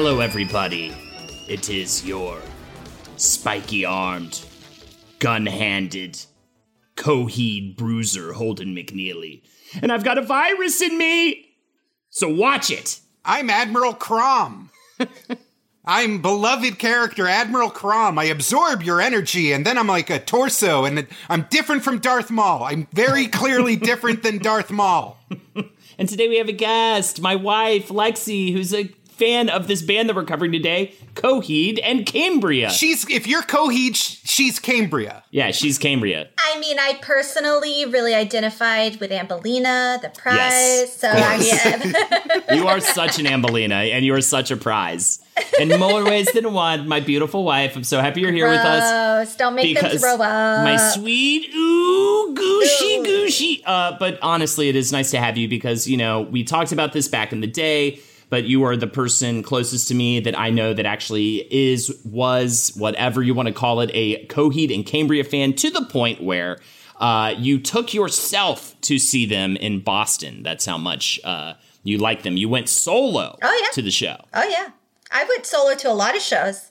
Hello, everybody. It is your spiky armed, gun handed, Coheed bruiser Holden McNeely. And I've got a virus in me! So watch it! I'm Admiral Crom. I'm beloved character Admiral Crom. I absorb your energy, and then I'm like a torso, and I'm different from Darth Maul. I'm very clearly different than Darth Maul. And today we have a guest, my wife, Lexi, who's a fan of this band that we're covering today, Coheed and Cambria. She's if you're Coheed, she's Cambria. yeah, she's Cambria. I mean, I personally really identified with Ambellina, the prize. Yes, so of I yeah. You are such an Ambellina, and you are such a prize. In more ways than one, my beautiful wife. I'm so happy you're here with us. Don't make them because throw up. my sweet ooh gooshy gooshy. Uh, but honestly, it is nice to have you because you know we talked about this back in the day. But you are the person closest to me that I know that actually is was whatever you want to call it a Coheed and Cambria fan to the point where uh, you took yourself to see them in Boston. That's how much uh, you like them. You went solo Oh, yeah. to the show. Oh yeah, I went solo to a lot of shows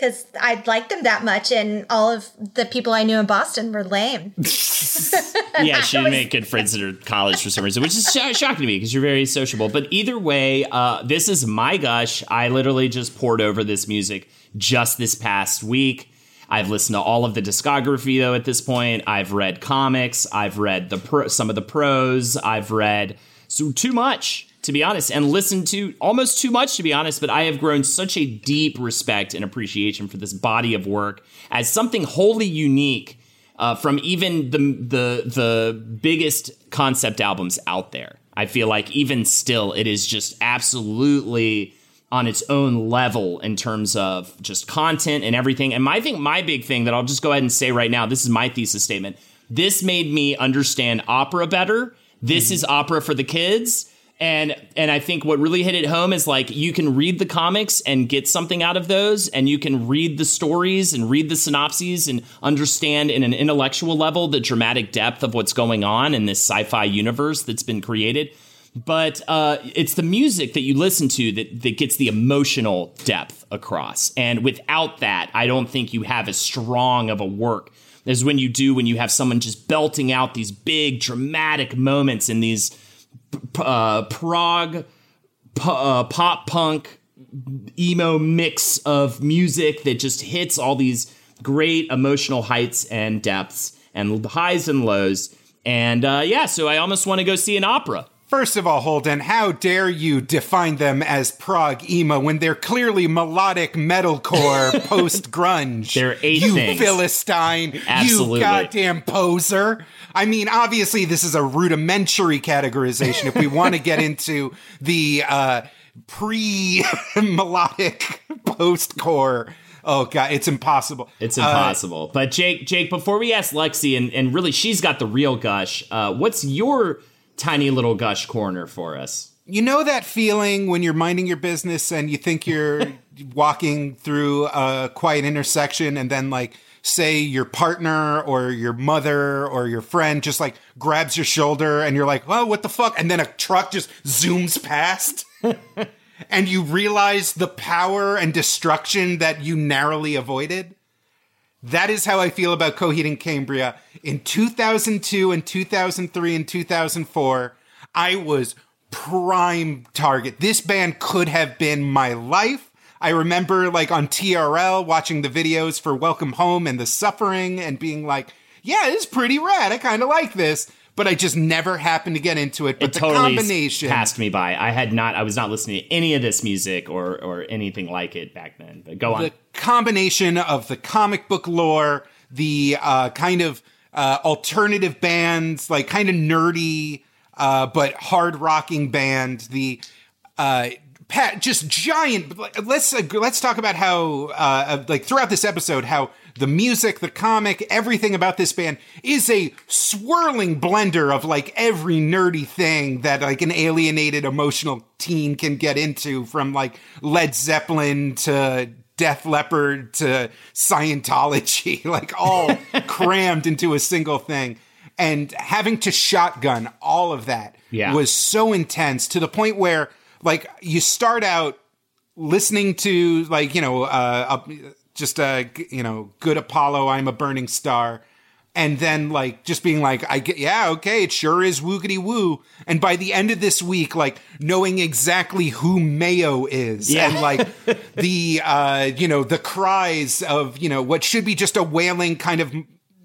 because I liked them that much, and all of the people I knew in Boston were lame. yeah, she didn't make good friends at her college for some reason, which is sh- shocking to me because you're very sociable. But either way, uh, this is my gush. I literally just poured over this music just this past week. I've listened to all of the discography though. At this point, I've read comics. I've read the pro- some of the prose. I've read so too much to be honest, and listened to almost too much to be honest. But I have grown such a deep respect and appreciation for this body of work as something wholly unique uh, from even the the the biggest concept albums out there. I feel like even still, it is just absolutely on its own level in terms of just content and everything. And my thing, my big thing that I'll just go ahead and say right now, this is my thesis statement. This made me understand opera better. This is opera for the kids. And and I think what really hit it home is like you can read the comics and get something out of those, and you can read the stories and read the synopses and understand in an intellectual level the dramatic depth of what's going on in this sci-fi universe that's been created. But uh, it's the music that you listen to that that gets the emotional depth across, and without that, I don't think you have as strong of a work as when you do when you have someone just belting out these big dramatic moments in these uh, prog, p- uh, pop punk, emo mix of music that just hits all these great emotional heights and depths and highs and lows. And uh, yeah, so I almost want to go see an opera. First of all, Holden, how dare you define them as prog emo when they're clearly melodic metalcore post grunge? They're eight You things. Philistine, Absolutely. you goddamn poser. I mean, obviously, this is a rudimentary categorization if we want to get into the uh, pre melodic post core. Oh, God, it's impossible. It's Uh, impossible. but Jake, Jake, before we ask Lexi, and, and really she's got the real gush, uh, what's your tiny little gush corner for us? You know that feeling when you're minding your business and you think you're walking through a quiet intersection and then like say your partner or your mother or your friend just like grabs your shoulder and you're like, "Oh, what the fuck?" and then a truck just zooms past. and you realize the power and destruction that you narrowly avoided. That is how I feel about Coheed and Cambria. In 2002 and 2003 and 2004, I was prime target. This band could have been my life. I remember like on TRL watching the videos for Welcome Home and the suffering and being like, yeah, it's pretty rad. I kind of like this but I just never happened to get into it. But it the totally combination passed me by. I had not. I was not listening to any of this music or or anything like it back then. But go on. The combination of the comic book lore, the uh, kind of uh, alternative bands, like kind of nerdy uh, but hard rocking band. The uh, Pat, just giant. Let's uh, let's talk about how, uh, like throughout this episode, how the music, the comic, everything about this band is a swirling blender of like every nerdy thing that like an alienated emotional teen can get into from like Led Zeppelin to Def Leppard to Scientology, like all crammed into a single thing. And having to shotgun all of that yeah. was so intense to the point where like you start out listening to like, you know, uh, just a you know good Apollo. I'm a burning star. And then like just being like, I get, yeah, okay, it sure is woogity woo. And by the end of this week, like knowing exactly who Mayo is Yeah. and like the, uh, you know, the cries of, you know, what should be just a wailing kind of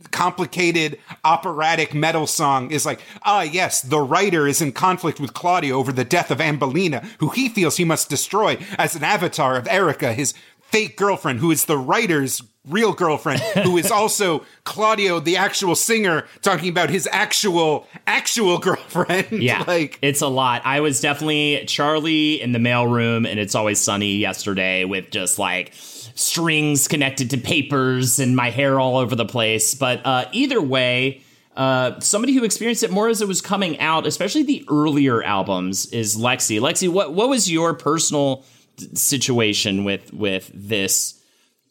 complicated operatic metal song is like, ah, yes, the writer is in conflict with Claudio over the death of Ambellina, who he feels he must destroy as an avatar of Erica, his fake girlfriend, who is the writer's real girlfriend, who is also Claudio, the actual singer, talking about his actual, actual girlfriend. Yeah, like, it's a lot. I was definitely Charlie in the mailroom, and it's always sunny yesterday with just like strings connected to papers and my hair all over the place. But uh, either way, uh, somebody who experienced it more as it was coming out, especially the earlier albums, is Lexi. Lexi, what what was your personal situation with with this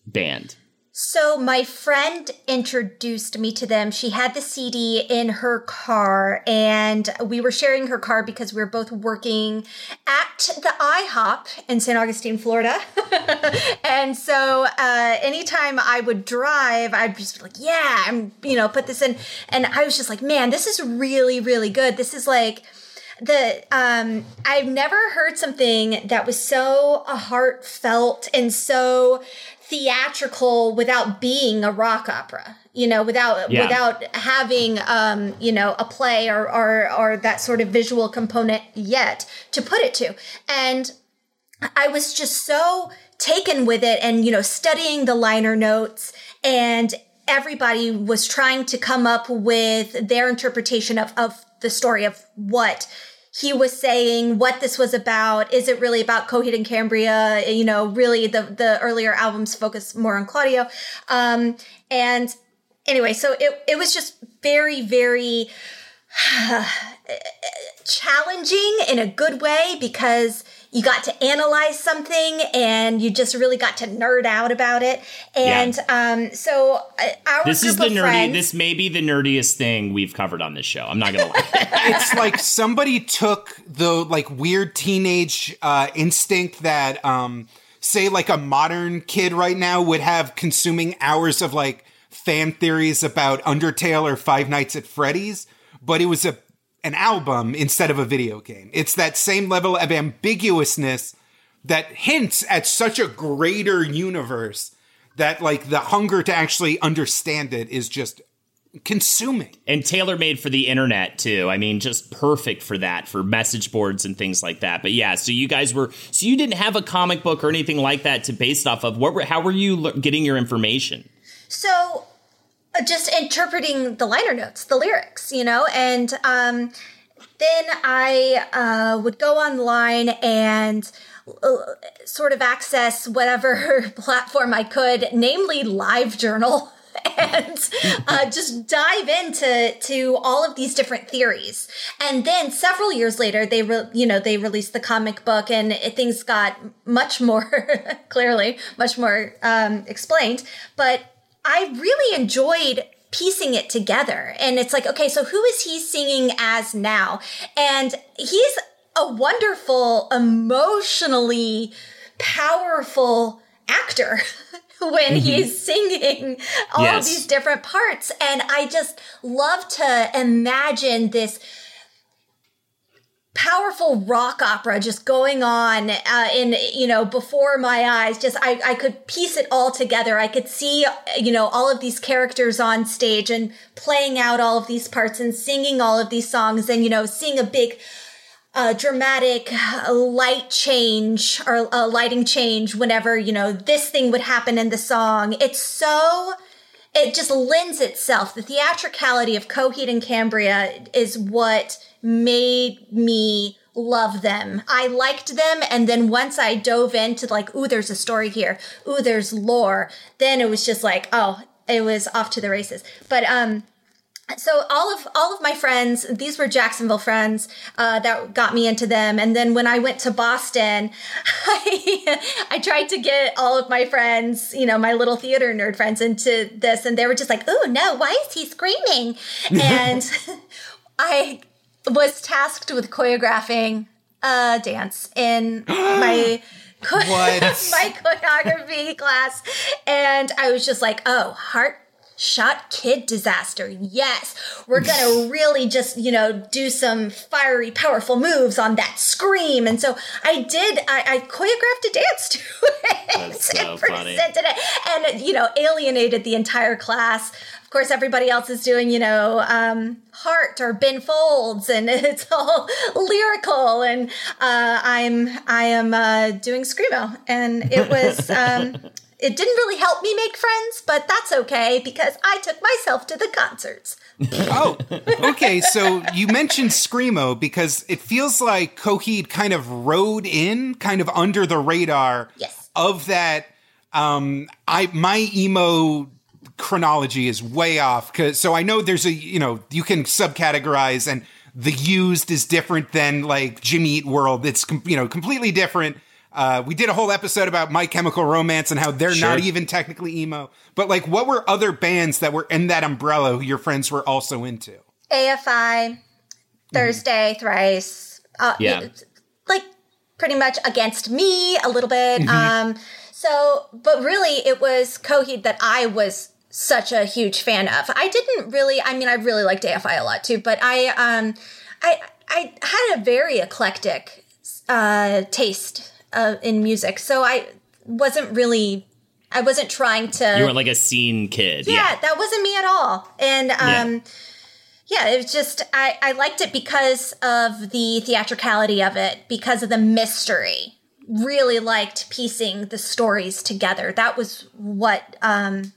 band? So my friend introduced me to them. She had the CD in her car and we were sharing her car because we were both working at the IHOP in St. Augustine, Florida. and so uh, anytime I would drive, I'd just be like, yeah, I'm, you know, put this in. And I was just like, man, this is really, really good. This is like, the um I've never heard something that was so heartfelt and so theatrical without being a rock opera you know without Yeah. without having um you know a play or or or that sort of visual component yet to put it to and I was just so taken with it and, you know, studying the liner notes and everybody was trying to come up with their interpretation of, of the story of what he was saying, what this was about. Is it really about Coheed and Cambria? You know, really the, the earlier albums focus more on Claudio. Um, and anyway, so it, it was just very, very challenging in a good way because you got to analyze something and you just really got to nerd out about it. And um, so uh, our This group is the of nerdy. friends, This may be the nerdiest thing we've covered on this show. I'm not gonna lie. it's like somebody took the like weird teenage uh, instinct that um say like a modern kid right now would have consuming hours of like fan theories about Undertale or Five Nights at Freddy's, but it was a an album instead of a video game. It's that same level of ambiguousness that hints at such a greater universe that like the hunger to actually understand it is just consuming. and tailor made for the internet too. I mean, just perfect for that, for message boards and things like that. But yeah, so you guys were, so you didn't have a comic book or anything like that to base off of. What were, how were you getting your information? So just interpreting the liner notes, the lyrics, you know, and um, then I uh, would go online and uh, sort of access whatever platform I could, namely LiveJournal. And uh, just dive into to all of these different theories, and then several years later, they re- you know they released the comic book, and it, things got much more clearly, much more um, explained. But I really enjoyed piecing it together. And it's like, okay, so who is he singing as now? And he's a wonderful, emotionally powerful actor. when mm-hmm. he's singing all yes. these different parts. And I just love to imagine this powerful rock opera just going on uh, in you know before my eyes. Just I, I could piece it all together. I could see you know all of these characters on stage and playing out all of these parts and singing all of these songs and you know seeing a big uh, dramatic light change or a lighting change whenever you know this thing would happen in the song. It's so it just lends itself. The theatricality of coheed and cambria is what made me love them. I liked them. And then once I dove into like, ooh, there's a story here. Ooh, there's lore. Then it was just like, oh, it was off to the races. But, um, so all of all of my friends these were jacksonville friends uh, that got me into them and then when i went to boston I, I tried to get all of my friends you know my little theater nerd friends into this and they were just like oh no why is he screaming and i was tasked with choreographing a dance in my my choreography class. And i was just like oh heart shot kid disaster. Yes we're gonna really just you know do some fiery powerful moves on that scream. And so i did i, I choreographed a dance to it That's so and funny. presented it. And you know alienated the entire class course, everybody else is doing, you know, um, Heart or Ben Folds, and it's all lyrical. And uh, I'm I am uh, doing screamo, and it was. Um, it didn't really help me make friends, but that's okay because I took myself to the concerts. oh, okay. So you mentioned Screamo because it feels like Coheed kind of rode in, kind of under the radar yes. of that. Um, I my emo chronology is way off. Cause so I know there's a, you know, you can subcategorize and the used is different than like Jimmy Eat World. It's, com- you know, completely different. Uh, we did a whole episode about My Chemical Romance and how they're sure. not even technically emo. But like, what were other bands that were in that umbrella who your friends were also into? AFI, Thursday, mm. Thrice. Uh, yeah. Like pretty much against me a little bit. Mm-hmm. Um, so, but really it was Coheed that I was such a huge fan of. I didn't really I mean I really liked AFI a lot too, but I um I I had a very eclectic uh taste uh, in music. So I wasn't really I wasn't trying to You weren't like a scene kid. Yeah, yeah. that wasn't me at all. And um yeah. yeah, it was just I, I liked it because of the theatricality of it, because of the mystery. Really liked piecing the stories together. That was what um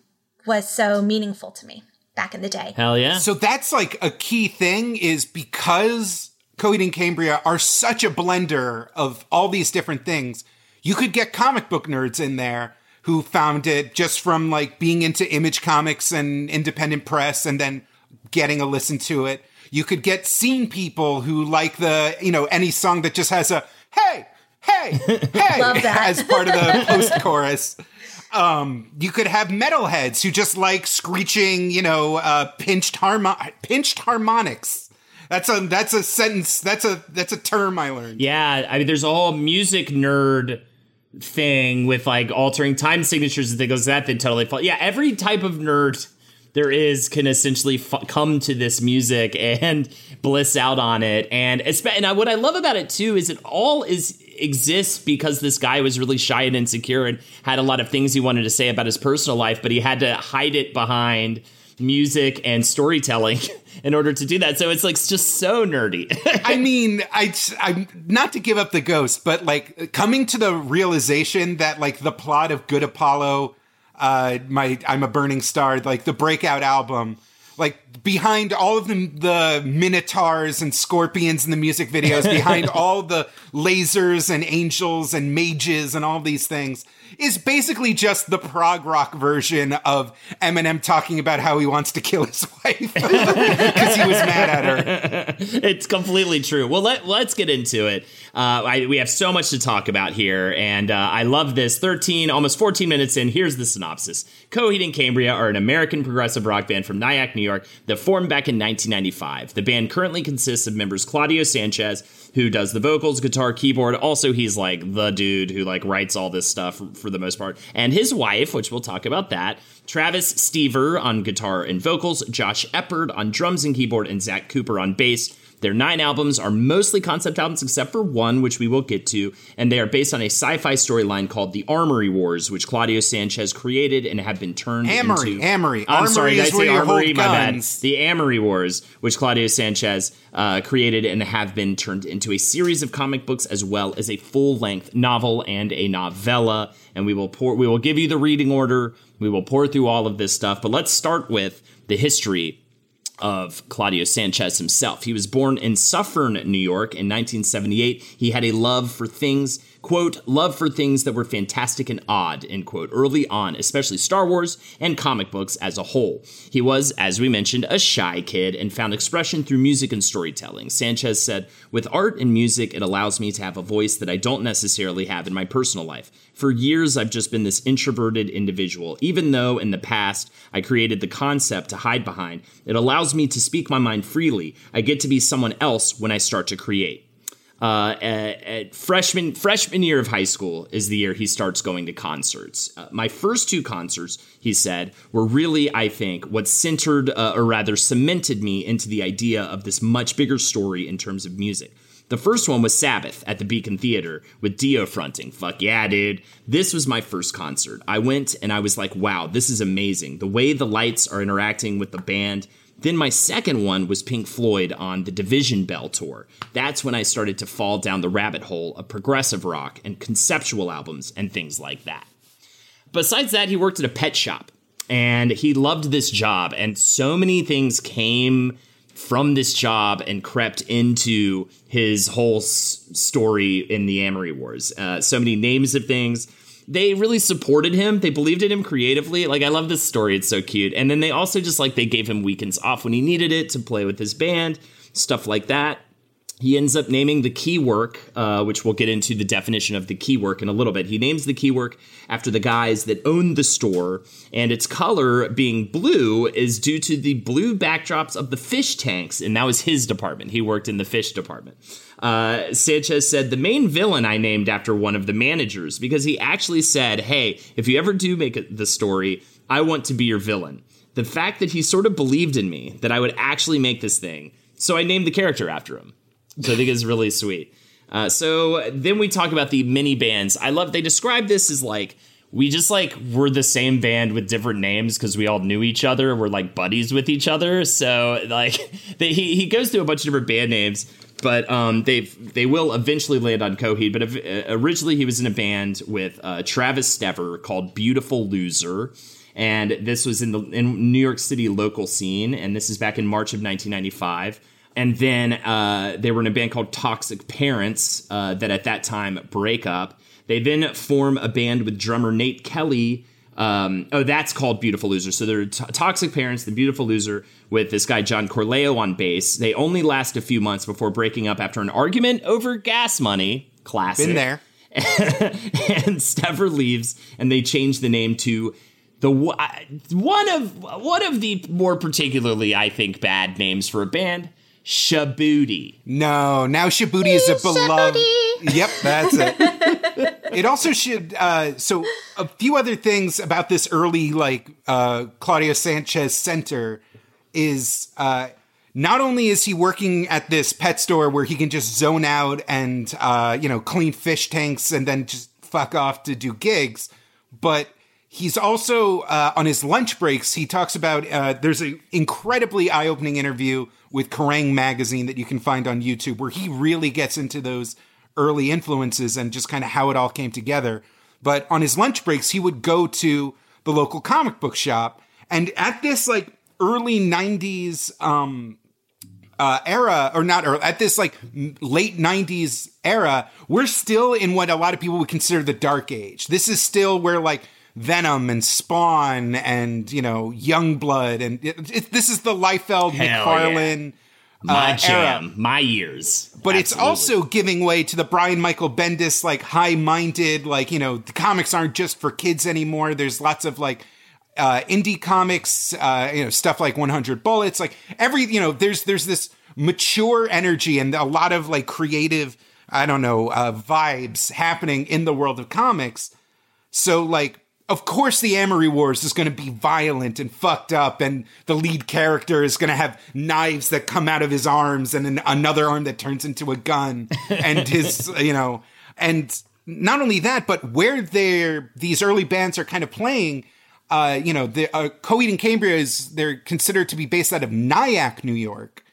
was so meaningful to me back in the day. Hell yeah. So that's like a key thing is because Coheed and Cambria are such a blender of all these different things. You could get comic book nerds in there who found it just from like being into image comics and independent press and then getting a listen to it. You could get scene people who like the, you know, any song that just has a hey, hey, hey as part of the post chorus. Um, you could have metalheads who just like screeching, you know, uh, pinched harmo- pinched harmonics. That's a that's a sentence. That's a that's a term I learned. Yeah, I mean, there's a whole music nerd thing with like altering time signatures and things like that that totally fall. Yeah, every type of nerd there is can essentially come to this music and bliss out on it. And and I, what I love about it too is it all is exists because this guy was really shy and insecure and had a lot of things he wanted to say about his personal life, but he had to hide it behind music and storytelling in order to do that. So it's like just so nerdy. I mean, I I'm not to give up the ghost, but like coming to the realization that like the plot of Good Apollo, uh, my I'm a burning star, like the breakout album, like behind all of the, the minotaurs and scorpions in the music videos, behind all the lasers and angels and mages and all these things, is basically just the prog rock version of Eminem talking about how he wants to kill his wife because he was mad at her. it's completely true. Well, let, let's get into it. Uh, I, we have so much to talk about here, and uh, I love this. 13, almost 14 minutes in, here's the synopsis. Coheed and Cambria are an American progressive rock band from Nyack, New York, that formed back in 1995. The band currently consists of members Claudio Sanchez, who does the vocals, guitar, keyboard. Also, he's like the dude who like writes all this stuff for the most part, and his wife, which we'll talk about that. Travis Stever on guitar and vocals, Josh Eppard on drums and keyboard, and Zach Cooper on bass. Their nine albums are mostly concept albums, except for one, which we will get to, and they are based on a sci fi storyline called The Armory Wars, which Claudio Sanchez created and have been turned Amory, into. Amory. I'm Armory sorry, did I say Armory? My bad. The Amory Wars, which Claudio Sanchez uh, created and have been turned into a series of comic books as well as a full length novel and a novella. And we will pour, we will give you the reading order. We will pour through all of this stuff. But let's start with the history of Claudio Sanchez himself. He was born in Suffern, New York in 1978. He had a love for things, quote, love for things that were fantastic and odd, end quote, early on, especially Star Wars and comic books as a whole. He was, as we mentioned, a shy kid and found expression through music and storytelling. Sanchez said, with art and music, it allows me to have a voice that I don't necessarily have in my personal life. For years, I've just been this introverted individual. Even though in the past I created the concept to hide behind, it allows me to speak my mind freely. I get to be someone else when I start to create. Uh, at, at freshman freshman year of high school is the year he starts going to concerts. Uh, my first two concerts, he said, were really, I think, what centered uh, or rather cemented me into the idea of this much bigger story in terms of music. The first one was Sabbath at the Beacon Theater with Dio fronting. Fuck yeah, dude. This was my first concert. I went and I was like, wow, this is amazing. The way the lights are interacting with the band. Then my second one was Pink Floyd on the Division Bell tour. That's when I started to fall down the rabbit hole of progressive rock and conceptual albums and things like that. Besides that, he worked at a pet shop and he loved this job, and so many things came from this job and crept into his whole s- story in the Amory Wars. Uh, so many names of things. They really supported him. They believed in him creatively. Like I love this story. It's so cute. And then they also just like they gave him weekends off when he needed it to play with his band, stuff like that. He ends up naming the key work, uh, which we'll get into the definition of the key work in a little bit. He names the key work after the guys that owned the store, and its color being blue is due to the blue backdrops of the fish tanks, and that was his department. He worked in the fish department. Uh, Sanchez said, The main villain I named after one of the managers because he actually said, Hey, if you ever do make the story, I want to be your villain. The fact that he sort of believed in me, that I would actually make this thing, so I named the character after him. So I think it's really sweet. Uh, so then we talk about the mini bands. I love they describe this as like we just like were the same band with different names because we all knew each other. We're like buddies with each other. So like they, he he goes through a bunch of different band names, but um they they will eventually land on Coheed. But uh, originally he was in a band with uh, Travis Stever called Beautiful Loser. And this was in the in New York City local scene, and this is back in March of 1995 and then uh, they were in a band called Toxic Parents uh, that at that time break up. They then form a band with drummer Nate Kelly. Um, oh, that's called Beautiful Loser. So they're t- Toxic Parents, the Beautiful Loser, with this guy John Carleo on bass. They only last a few months before breaking up after an argument over gas money. Classic. Been there. and Stever leaves, and they change the name to the one of one of the more particularly, I think, bad names for a band. Shabooty. No, now Shabooty is a beloved. Yep, that's it. it also should. Uh, so, a few other things about this early, like uh, Claudio Sanchez Center, is uh, not only is he working at this pet store where he can just zone out and uh, you know clean fish tanks and then just fuck off to do gigs, but he's also uh, on his lunch breaks. He talks about uh, there's an incredibly eye opening interview with Kerrang magazine that you can find on YouTube where he really gets into those early influences and just kind of how it all came together. But on his lunch breaks, he would go to the local comic book shop. And at this like early 90s um uh, era or not or at this like late 90s era we're still in what a lot of people would consider the dark age this is still where like venom and spawn and you know youngblood and it, it, this is the Liefeld Hell mcfarlane My uh, jam, era. my years. but it's also giving way to the Brian Michael Bendis, like high minded, like, you know, the comics aren't just for kids anymore. There's lots of like, uh, indie comics, uh, you know, stuff like 100 Bullets, like every, you know, there's, there's this mature energy and a lot of like creative, I don't know, uh, vibes happening in the world of comics. So like, of course, the Amory Wars is going to be violent and fucked up, and the lead character is going to have knives that come out of his arms and an, another arm that turns into a gun, and his, you know, and not only that, but where they're these early bands are kind of playing. Uh, you know, the uh, Coheed and Cambria is they're considered to be based out of Nyack, New York,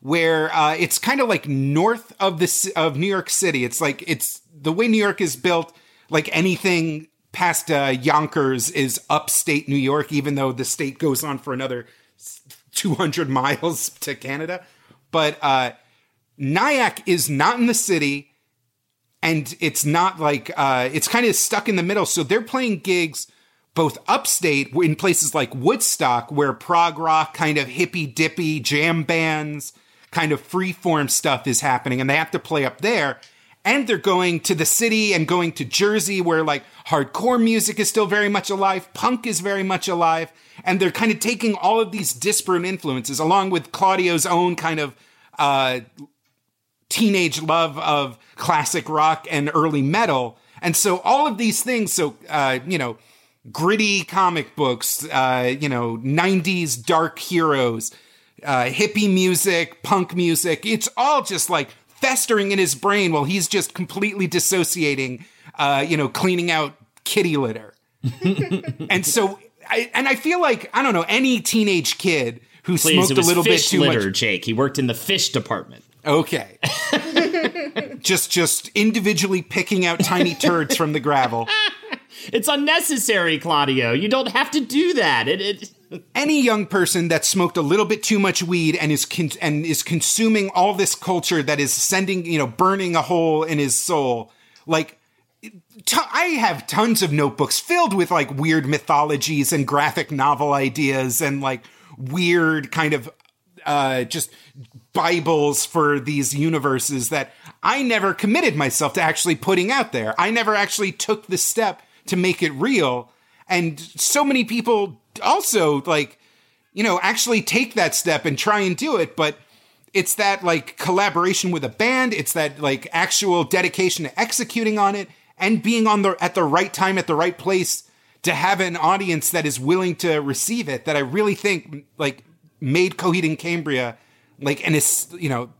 where uh, it's kind of like north of the ci- of New York City. It's like it's the way New York is built. Like anything past uh, Yonkers is upstate New York, even though the state goes on for another two hundred miles to Canada. But uh, Nyack is not in the city, and it's not like uh, it's kind of stuck in the middle. So they're playing gigs both upstate in places like Woodstock, where prog rock, kind of hippy dippy jam bands, kind of freeform stuff is happening, and they have to play up there. And they're going to the city and going to Jersey, where like hardcore music is still very much alive, punk is very much alive, and they're kind of taking all of these disparate influences, along with Claudio's own kind of uh, teenage love of classic rock and early metal. And so all of these things, so, uh, you know, gritty comic books, uh, you know, 90s dark heroes, uh, hippie music, punk music, it's all just like festering in his brain while he's just completely dissociating, uh, you know, cleaning out kitty litter. and so, I, and I feel like, I don't know, any teenage kid who Please, smoked a little bit too litter, much. Jake. He worked in the fish department. Okay. just just individually picking out tiny turds from the gravel. It's unnecessary, Claudio. You don't have to do that. It, it Any young person that smoked a little bit too much weed and is con- and is consuming all this culture that is sending, you know, burning a hole in his soul, like t- I have tons of notebooks filled with like weird mythologies and graphic novel ideas and like weird kind of uh, just Bibles for these universes that I never committed myself to actually putting out there. I never actually took the step to make it real. And so many people also like, you know, actually take that step and try and do it. But it's that like collaboration with a band. It's that like actual dedication to executing on it and being on the, at the right time, at the right place to have an audience that is willing to receive it that I really think like made Coheed and Cambria like and it's you know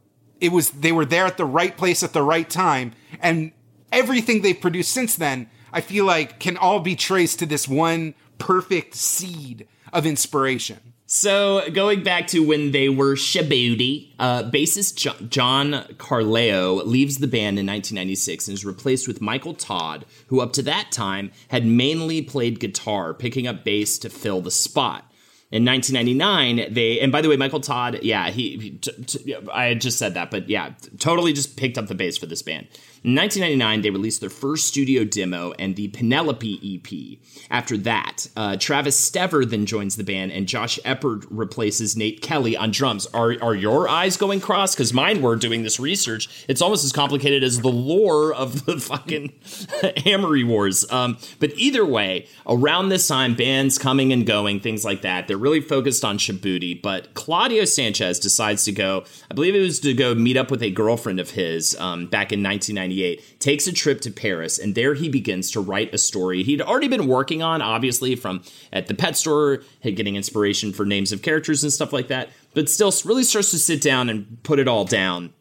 it was they were there at the right place at the right time and everything they've produced since then I feel like can all be traced to this one perfect seed of inspiration. So going back to when they were Shabooty, uh, bassist Jo- John Carleo leaves the band in 1996 and is replaced with Michael Todd, who up to that time had mainly played guitar, picking up bass to fill the spot. In 1999, they and by the way, Michael Todd, yeah, he, he t- t- I just said that, but yeah, totally just picked up the bass for this band. In 1999, they released their first studio demo and the Penelope EP. After that, uh, Travis Stever then joins the band, and Josh Eppard replaces Nate Kelly on drums. Are are your eyes going cross? Because mine were doing this research. It's almost as complicated as the lore of the fucking Amory Wars. Um, but either way, around this time, bands coming and going, things like that. They're really focused on Shabooty. But Claudio Sanchez decides to go. I believe it was to go meet up with a girlfriend of his um, back in 1998. Takes a trip to Paris, and there he begins to write a story he'd already been working on, obviously from at the pet store, getting inspiration for names of characters and stuff like that. But still, really starts to sit down and put it all down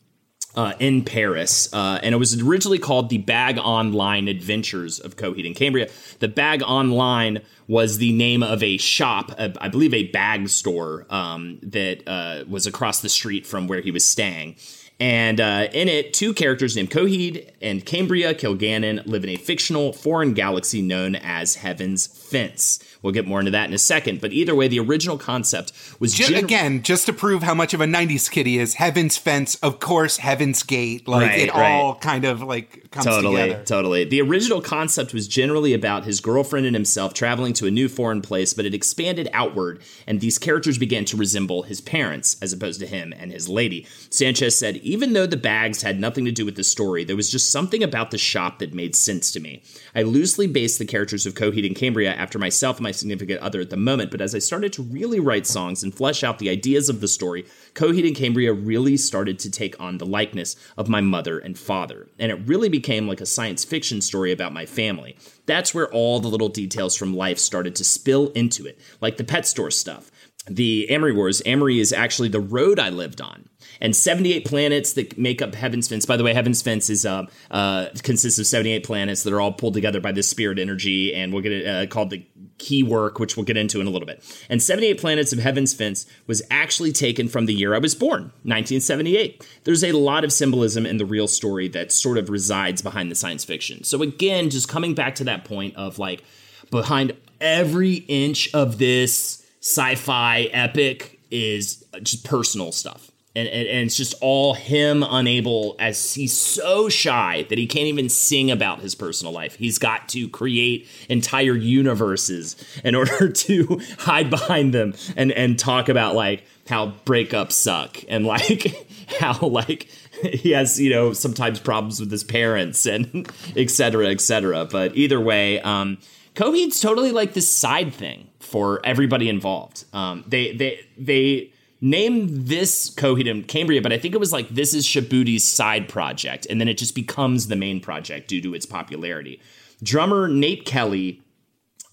uh, in Paris, uh, and it was originally called the Bag Online Adventures of Coheed and Cambria. The Bag Online was the name of a shop, uh, I believe a bag store um, that uh, was across the street from where he was staying. And uh, in it, two characters named Coheed and Cambria Kilgannon live in a fictional foreign galaxy known as Heaven's Fence, We'll get more into that in a second. But either way, the original concept was just, gen- again, just to prove how much of a '90s kid he is, Heaven's Fence, of course, Heaven's Gate, like Right, it right. all kind of like comes totally, together. totally. The original concept was generally about his girlfriend and himself traveling to a new foreign place, but it expanded outward, and these characters began to resemble his parents as opposed to him and his lady. Sanchez said, even though the bags had nothing to do with the story, there was just something about the shop that made sense to me. I loosely based the characters of Coheed and Cambria after myself and my significant other at the moment, but as I started to really write songs and flesh out the ideas of the story, Coheed and Cambria really started to take on the likeness of my mother and father, and it really became like a science fiction story about my family. That's where all the little details from life started to spill into it, like the pet store stuff. The Amory Wars, Amory is actually the road I lived on. And 78 planets that make up Heaven's Fence. By the way, Heaven's Fence is uh, uh, consists of 78 planets that are all pulled together by this spirit energy, and we'll get it uh, called the key work, which we'll get into in a little bit. And 78 Planets of Heaven's Fence was actually taken from the year I was born, 1978. There's a lot of symbolism in the real story that sort of resides behind the science fiction. So again, just coming back to that point of like behind every inch of this sci-fi epic is just personal stuff. And, and, and it's just all him unable as he's so shy that he can't even sing about his personal life. He's got to create entire universes in order to hide behind them and, and talk about like how breakups suck and like how like he has you know sometimes problems with his parents and et cetera et cetera but either way um coheed's totally like this side thing for everybody involved um they they they named this coheed and cambria but i think it was like this is shabuti's side project and then it just becomes the main project due to its popularity drummer nate kelly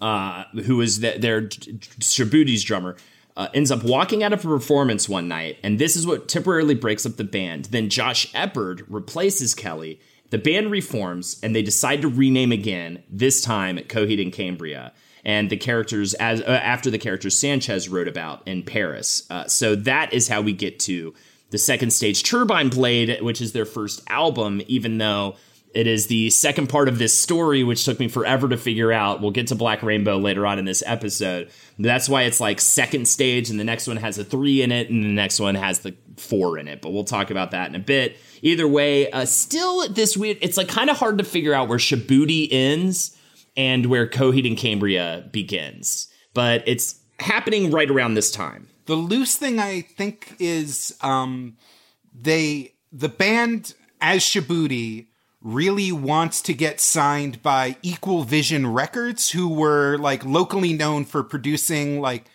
uh, who is the, their Shabuti's drummer, uh, ends up walking out of a performance one night, and this is what temporarily breaks up the band. Then Josh Eppard replaces Kelly. The band reforms, and they decide to rename again. This time, Coheed and Cambria, and the characters as uh, after the characters Sanchez wrote about in Paris. Uh, so that is how we get to the second stage Turbine Blade, which is their first album, even though it is the second part of this story, which took me forever to figure out. We'll get to Black Rainbow later on in this episode. That's why it's like second stage, and the next one has a three in it, and the next one has the four in it. But we'll talk about that in a bit. Either way, uh, still this weird. It's like kind of hard to figure out where Shabuti ends and where Coheed and Cambria begins. But it's happening right around this time. The loose thing I think is um, they the band as Shabuti really wants to get signed by Equal Vision Records, who were like locally known for producing like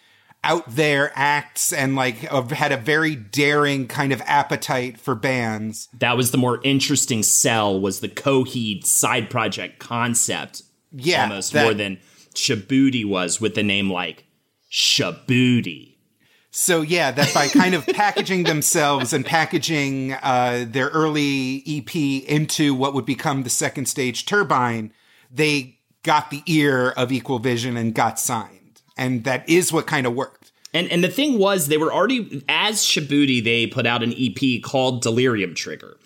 out there acts and like had a very daring kind of appetite for bands. That was the more interesting sell was the Coheed side project concept. Yeah, almost that- more than Shabuti was with the name like Shabuti. So yeah, that by kind of packaging themselves and packaging uh, their early EP into what would become the second stage Turbine, they got the ear of Equal Vision and got signed, and that is what kind of worked. And and the thing was they were already as Shabuti they put out an EP called Delirium Trigger.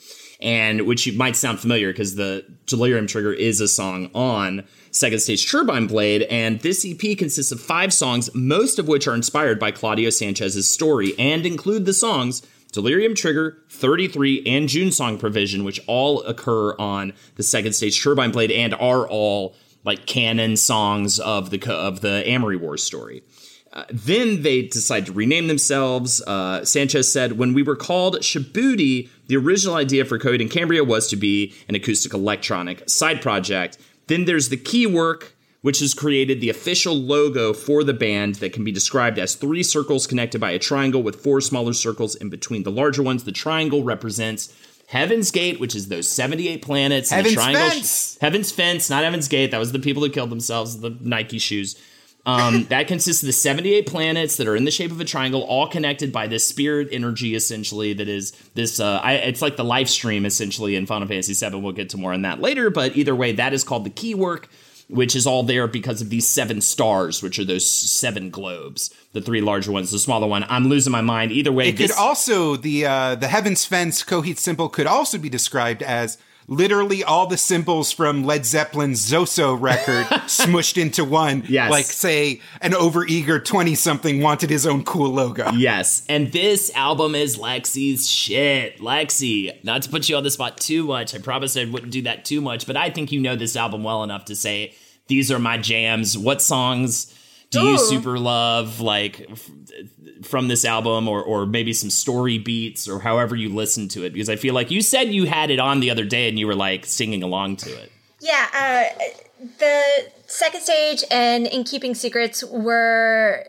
And which might sound familiar because the Delirium Trigger is a song on Second Stage Turbine Blade. And this EP consists of five songs, most of which are inspired by Claudio Sanchez's story and include the songs Delirium Trigger, 33, and June Song Provision, which all occur on the Second Stage Turbine Blade and are all like canon songs of the of the Amory Wars story. Uh, then they decide to rename themselves. Uh, Sanchez said, When we were called Shabuti, the original idea for Coheed and Cambria was to be an acoustic electronic side project. Then there's the key work, which has created the official logo for the band that can be described as three circles connected by a triangle with four smaller circles in between the larger ones. The triangle represents Heaven's Gate, which is those 78 planets. and the Heaven's triangle, Fence! Heaven's Fence, not Heaven's Gate. That was the people who killed themselves, the Nike shoes. Um, that consists of the 78 planets that are in the shape of a triangle, all connected by this spirit energy, essentially. That is this. Uh, I, it's like the life stream, essentially, in Final Fantasy VII. We'll get to more on that later. But either way, that is called the key work, which is all there because of these seven stars, which are those seven globes. The three larger ones, the smaller one. I'm losing my mind. Either way, It this, could also the uh, the Heaven's Fence Coheed Simple could also be described as literally all the symbols from Led Zeppelin's Zoso record smushed into one. Yes. Like, say, an overeager 20 something wanted his own cool logo. Yes, and this album is Lexi's shit. Lexi, not to put you on the spot too much, I promised I wouldn't do that too much, but I think you know this album well enough to say these are my jams. What songs do you super love, like f- from this album, or or maybe some story beats, or however you listen to it? Because I feel like you said you had it on the other day and you were like singing along to it. Yeah, uh, the second stage and In Keeping Secrets were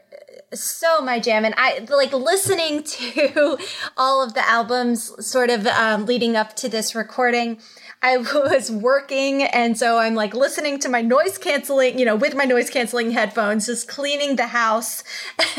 so my jam, and I like listening to all of the albums, sort of um, leading up to this recording. I was working, and so I'm like listening to my noise canceling, you know, with my noise canceling headphones, just cleaning the house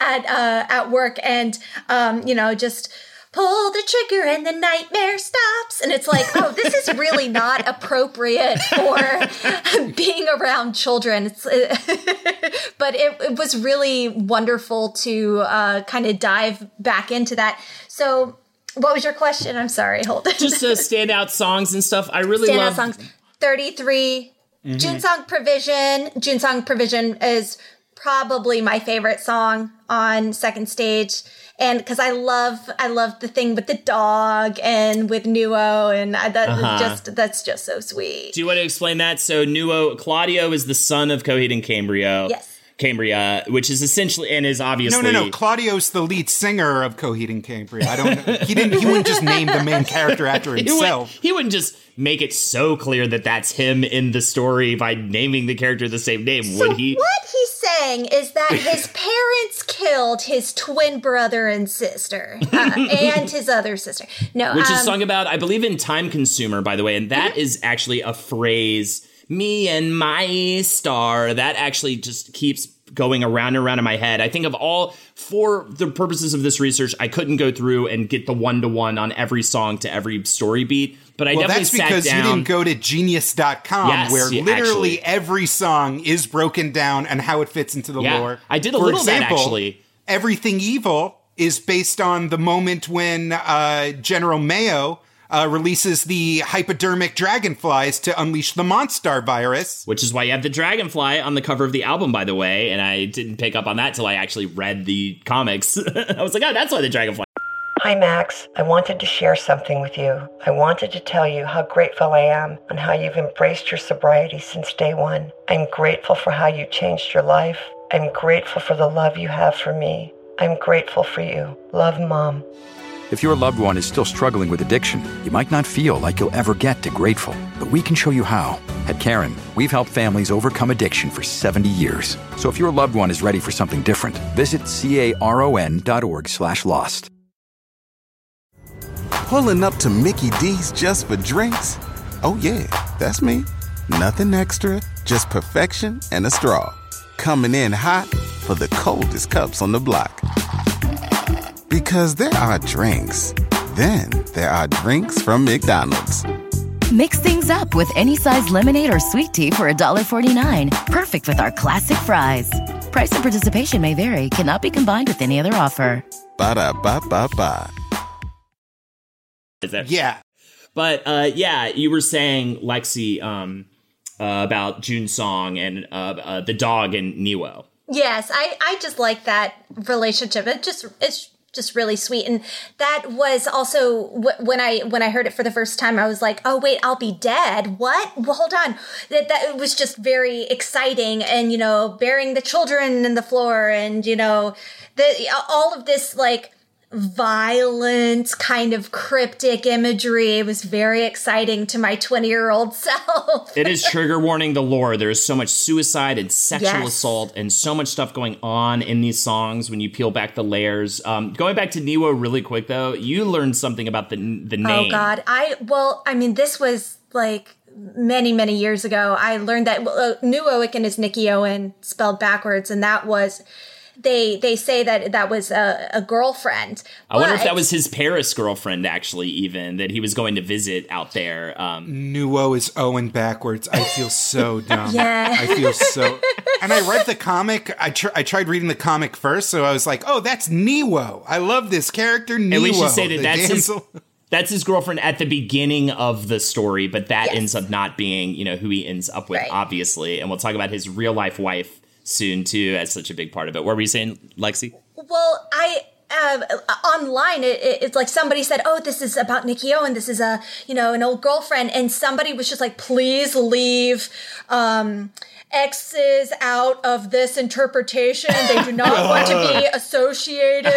at uh, at work, and um, you know, just pull the trigger and the nightmare stops. And it's like, oh, this is really not appropriate for being around children. It's, but it, it was really wonderful to uh, kind of dive back into that. So, what was your question? I'm sorry. Hold on. Just uh, standout songs and stuff. I really Standout love songs. 33. June Song Provision. June Song Provision is probably my favorite song on second stage. And because I love, I love the thing with the dog and with Nuo, and I, that Uh-huh. just that's just so sweet. Do you want to explain that? So Nuo Claudio is the son of Coheed and Cambria. Yes. Cambria, which is essentially and is obviously No, no, no. Claudio's the lead singer of Coheed and Cambria. I don't. know. He didn't. He wouldn't just name the main character after He, would, himself. he wouldn't just make it so clear that that's him in the story by naming the character the same name, So would he? what he's saying is that his parents killed his twin brother and sister, uh, and his other sister. No, Which is um, sung about, I believe, in Time Consumer, by the way, and that is actually a phrase. Me and my star. That actually just keeps going around and around in my head. I think of all for the purposes of this research, I couldn't go through and get the one to one on every song to every story beat, but I definitely saw that. Well, that's because down. you didn't go to genius.com Yes, where yeah, literally actually. every song is broken down and how it fits into the Yeah, lore. I did a For little of that, example, actually. Everything Evil is based on the moment when uh, General Mayo uh, releases the hypodermic dragonflies to unleash the Monstar virus. which is why you have the dragonfly on the cover of the album, by the way. And I didn't pick up on that till I actually read the comics. I was like, oh, that's why the dragonfly. Hi, Max. I wanted to share something with you. I wanted to tell you how grateful I am and how you've embraced your sobriety since day one. I'm grateful for how you changed your life. I'm grateful for the love you have for me. I'm grateful for you. Love, Mom. If your loved one is still struggling with addiction, you might not feel like you'll ever get to grateful, but we can show you how. At Caron, we've helped families overcome addiction for 70 years. So if your loved one is ready for something different, visit caron.org slash lost. Pulling up to Mickey D's just for drinks? Oh, yeah, that's me. Nothing extra, just perfection and a straw. Coming in hot for the coldest cups on the block. Because there are drinks, then there are drinks from McDonald's. Mix things up with any size lemonade or sweet tea for $1.49. Perfect with our classic fries. Price and participation may vary, cannot be combined with any other offer. Ba da ba ba ba. Yeah. But uh, yeah, you were saying, Lexe, um, uh, about June Song and uh, uh, the dog and Niwo. Yes, I, I just like that relationship. It just it's just really sweet, and that was also when I when I heard it for the first time. I was like, oh wait, I'll be dead. What? Well, hold on. That that was just very exciting, and you know, burying the children in the floor, and you know, the all of this like violent kind of cryptic imagery. It was very exciting to my twenty year old self. It is trigger warning the lore. There is so much suicide and sexual Yes. assault and so much stuff going on in these songs when you peel back the layers. Um, going back to Niwo really quick though, you learned something about the the name. Oh God, I well, I mean, this was like many many years ago. I learned that well, uh, Newo Ikkin is Nikki Owen spelled backwards, and that was they they say that that was a, a girlfriend. I wonder if that was his Paris girlfriend, actually, even that he was going to visit out there. Um, Nuo is Owen backwards. I feel so dumb. Yeah. I feel so. And I read the comic. I tr- I tried reading the comic first, so I was like, "Oh, that's Niwo. I love this character, Niwo." and we should say that the that's his. that's his girlfriend at the beginning of the story, but that Yes. ends up not being, you know, who he ends up with, Right. obviously. And we'll talk about his real life wife soon too, as such a big part of it. What were you saying, Lexe? Well, I uh, online it, it- it's like somebody said, "Oh, this is about Nikki Owen. This is a you know an old girlfriend," and somebody was just like, "Please leave." Um, X's out of this interpretation. They do not want to be associated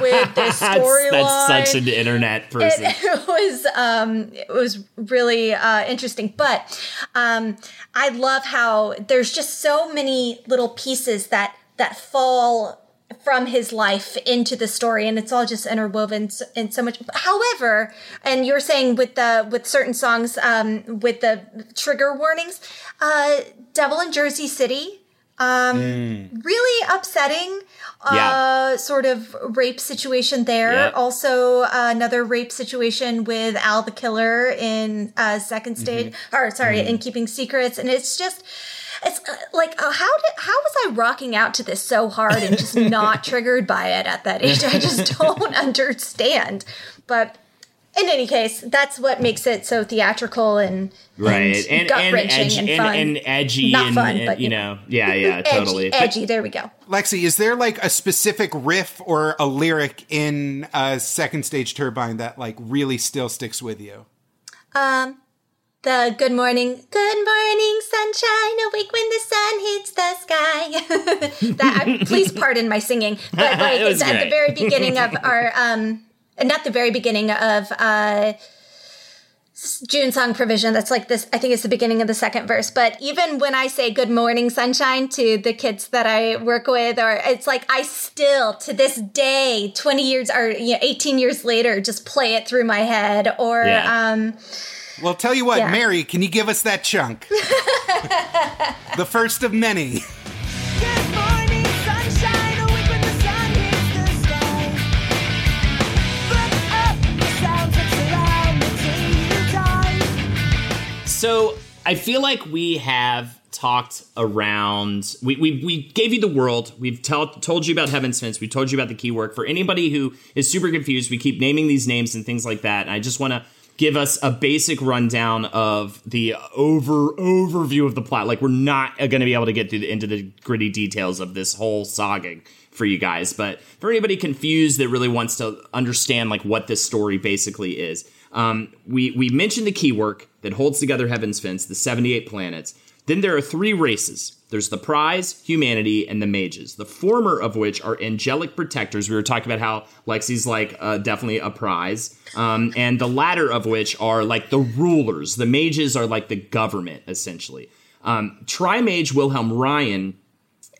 with this That's, storyline. that's such an internet person. it, it was um it was really uh interesting but um i love how there's just so many little pieces that that fall from his life into the story and it's all just interwoven in so much however and you're saying with the with certain songs um with the trigger warnings uh devil in jersey city um really upsetting Yeah. uh sort of rape situation there Yeah. also uh, another rape situation with al the killer in uh second stage or sorry in keeping secrets and it's just it's uh, like uh, how did how was i rocking out to this so hard and just not triggered by it at that age i just don't understand but in any case that's what makes it so theatrical and right. and, And, gut and, wrenching edgy, and, and, fun and edgy Not and, fun, and, but, you you know, yeah, yeah, totally. But- edgy there we go Lexe, is there like a specific riff or a lyric in uh, Second Stage Turbine that like really still sticks with you? Um, the good morning, good morning, sunshine, awake when the sun hits the sky. that I, please pardon my singing, but like It it's at the very beginning of our um, not the very beginning of uh. June song provision. That's like this. I think it's the beginning of the second verse. But even when I say "Good morning, sunshine" to the kids that I work with, or it's like I still, to this day, twenty years or you know, eighteen years later, just play it through my head. Or Yeah. um, Well, tell you what, Yeah. Mary, can you give us that chunk? the first of many. Good morning, sunshine, awake when the sun hits the sky. Look up, the sounds that surround me till you die. So I feel like we have talked around. We, we, we gave you the world. We've tell, told you about Heaven's Fence. We told you about the keywork. For anybody who is super confused, we keep naming these names and things like that. And I just want to give us a basic rundown of the over overview of the plot. Like we're not going to be able to get the, into the gritty details of this whole saga for you guys. But for anybody confused that really wants to understand like what this story basically is, um, we we mentioned the keywork that holds together Heaven's Fence, the 78 planets. Then there are three races. There's the prize, humanity, and the mages. The former of which are angelic protectors. We were talking about how Lexe's like uh, definitely a prize, um, and the latter of which are like the rulers. The mages are like the government essentially. Um, Tri-mage Wilhelm Ryan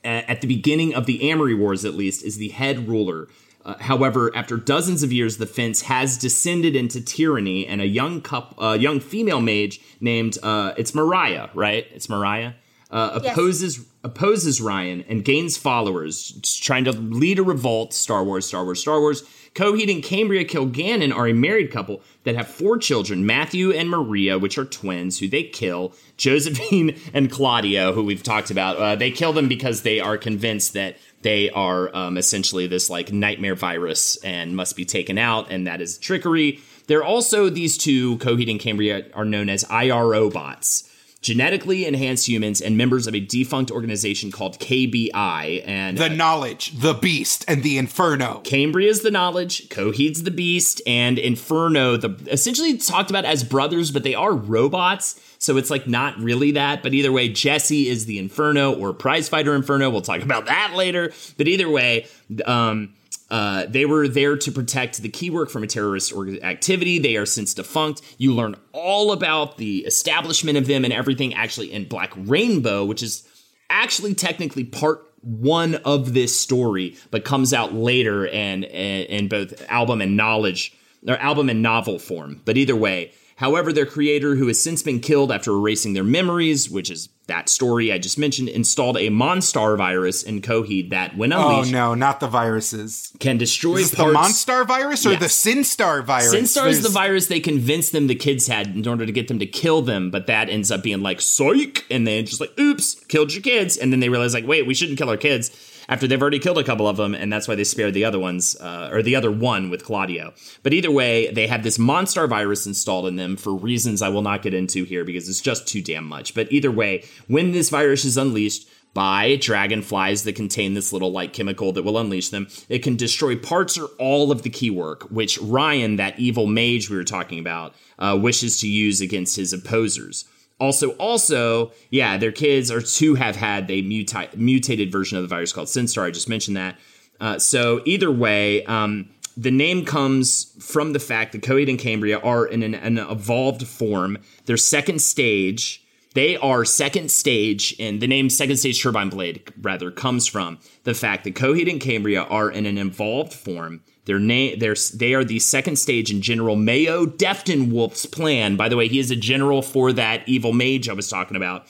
at the beginning of the Amory Wars, at least, is the head ruler. Uh, however, after dozens of years, the fence has descended into tyranny, and a young cup, uh, young female mage named uh, it's Mariah, right? It's Mariah. Uh, Yes. opposes opposes Ryan and gains followers, trying to lead a revolt. Star Wars, Star Wars, Star Wars. Coheed and Cambria Kilgannon are a married couple that have four children, Matthew and Maria, which are twins, who they kill. Josephine and Claudio, who we've talked about, uh, they kill them because they are convinced that they are um, essentially this like nightmare virus and must be taken out, and that is trickery. There are also these two, Coheed and Cambria, are known as IRO bots genetically enhanced humans and members of a defunct organization called KBI. And The knowledge, the beast, and the inferno. Cambria is the knowledge, Coheed's the beast, and Inferno, the essentially talked about as brothers, but they are robots. So it's like not really that, but either way, Jesse is the Inferno or Prizefighter Inferno. We'll talk about that later. But either way, um, uh, they were there to protect the keywork from a terrorist activity. They are since defunct. You learn all about the establishment of them and everything actually in Black Rainbow, which is actually technically part one of this story, but comes out later and in both album and knowledge or album and novel form. But either way, however, their creator, who has since been killed after erasing their memories, which is that story I just mentioned, installed a Monstar virus in Coheed that, when Oh no, not the viruses. can destroy Is it the. Monstar virus or Yes. the Sinstar virus? Sinstar is the virus they convinced them the kids had in order to get them to kill them, but that ends up being like psych, and they just like, oops, killed your kids, and then they realize like, wait, we shouldn't kill our kids. after they've already killed a couple of them, and that's why they spared the other ones, uh, or the other one with Claudio. But either way, they have this Monstar virus installed in them for reasons I will not get into here because it's just too damn much. But either way, when this virus is unleashed, by dragonflies that contain this little light chemical that will unleash them. It can destroy parts or all of the keywork, which Ryan, that evil mage we were talking about, uh, wishes to use against his opposers. Also, also, yeah, their kids are to have had a muti- mutated version of the virus called Sinstar. I just mentioned that. Uh, so either way, um, the name comes from the fact that Coheed and Cambria are in an, an evolved form. Their second stage they are second stage, and the name Second Stage Turbine Blade rather comes from the fact that Coheed and Cambria are in an evolved form. Their name, they're, they are the second stage in General Mayo Deftinwolf's plan. By the way, he is a general for that evil mage I was talking about.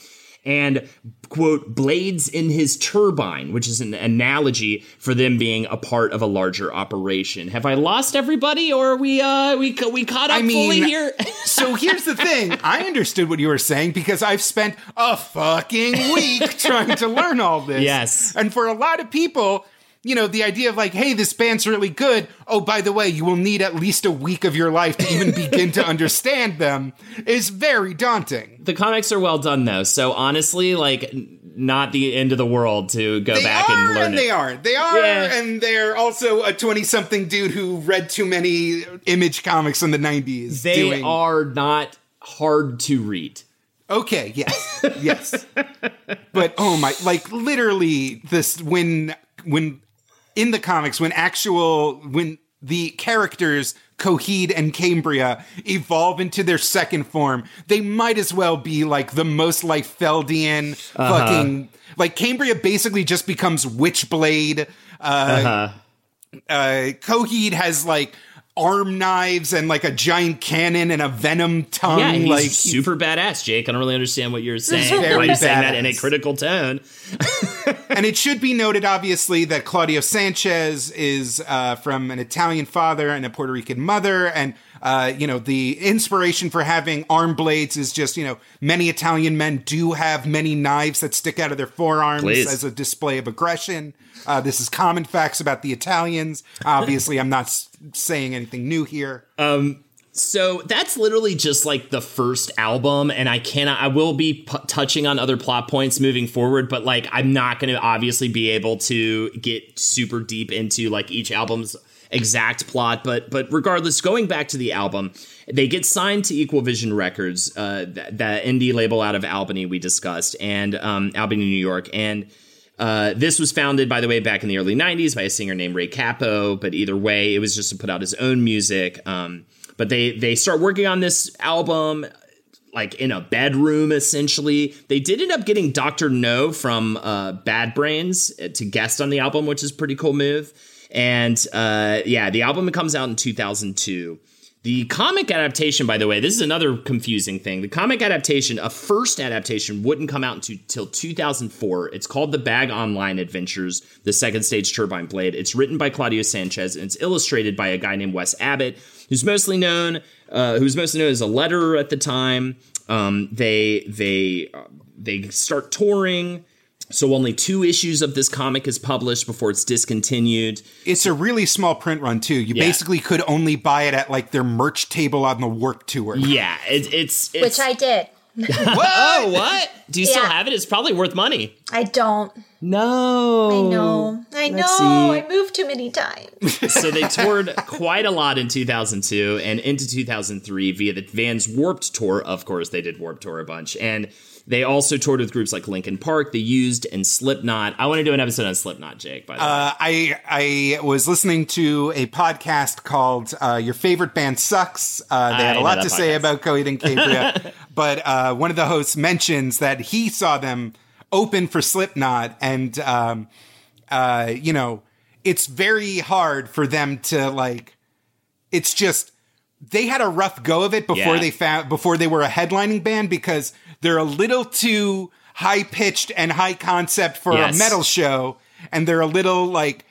And quote blades in his turbine, which is an analogy for them being a part of a larger operation. Have I lost everybody, or are we uh we we caught up I mean, fully here? so here's the thing. I understood what you were saying because I've spent a fucking week trying to learn all this. Yes. And for a lot of people, you know, the idea of like, hey, this band's really good. Oh, by the way, you will need at least a week of your life to even begin to understand them is very daunting. The comics are well done though, so honestly, like not the end of the world to go They back are and learn and it. they aren't. They are, Yeah. and they're also a 20 something dude who read too many image comics in the 90s. They doing- are not hard to read. Okay, yes. yes. But oh my like literally this when when in the comics when actual when the characters Coheed and Cambria evolve into their second form, they might as well be like the most Liefeldian fucking like Cambria basically just becomes Witchblade. Uh uh Coheed has like arm knives and like a giant cannon and a venom tongue. yeah, he's like super badass, Jake. I don't really understand what you're saying. very Why you're saying that in a critical tone. and it should be noted, obviously, that Claudio Sanchez is uh, from an Italian father and a Puerto Rican mother. And, uh, you know, the inspiration for having arm blades is just, you know, many Italian men do have many knives that stick out of their forearms Please. as a display of aggression. Uh, this is common facts about the Italians. Obviously, I'm not saying anything new here. Um, So that's literally just like the first album, and I cannot. I will be p- touching on other plot points moving forward, but like I'm not going to obviously be able to get super deep into like each album's exact plot. But but regardless, going back to the album, they get signed to Equal Vision Records, uh, that, that indie label out of Albany we discussed, and um, Albany, New York, and. Uh, this was founded, by the way, back in the early 90s by a singer named Ray Cappo, but either way, it was just to put out his own music. Um, but they they start working on this album like in a bedroom essentially. They did end up getting Dr. Know from uh, Bad Brains to guest on the album, which is pretty cool move. And uh, yeah, the album comes out in 2002. The comic adaptation, by the way, this is another confusing thing. The comic adaptation, a first adaptation, wouldn't come out until 2004. It's called The Bag Online Adventures, the second stage Turbine Blade. It's written by Claudio Sanchez and it's illustrated by a guy named Wes Abbott, who's mostly known, uh, who's mostly known as a letterer at the time. Um, they they uh, they start touring. So only two issues of this comic is published before it's discontinued. It's a really small print run, too. You Yeah. basically could only buy it at like their merch table on the work tour. Yeah, it, it's, it's Which I did. Oh, what? Do you still have it? It's probably worth money. I don't. No. I know. I know. Let's see. I moved too many times. so they toured quite a lot in 2002 and into 2003 via the Vans Warped Tour. Of course, they did Warped Tour a bunch. And they also toured with groups like Linkin Park, The Used, and Slipknot. I want to do an episode on Slipknot, Jake, by the way. Uh, I I was listening to a podcast called uh, "Your Favorite Band Sucks." Uh, they I had a lot to say podcast. about Coheed and Cambria, but uh, one of the hosts mentions that he saw them open for Slipknot, and um, uh, you know, it's very hard for them to like. It's just they had a rough go of it before Yeah. they found before they were a headlining band because they're a little too high pitched and high concept for Yes. a metal show, and they're a little like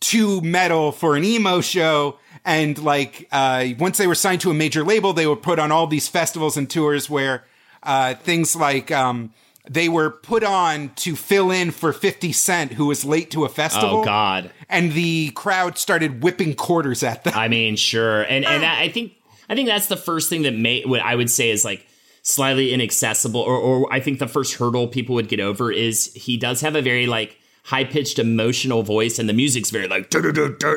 too metal for an emo show. And like uh, once they were signed to a major label, they were put on all these festivals and tours where uh, things like um, they were put on to fill in for 50 Cent, who was late to a festival. Oh God. And the crowd started whipping quarters at them. I mean, sure, and and ah. I I think I think that's the first thing that may what I would say is like slightly inaccessible, or or I think the first hurdle people would get over is he does have a very like high pitched emotional voice, and the music's very like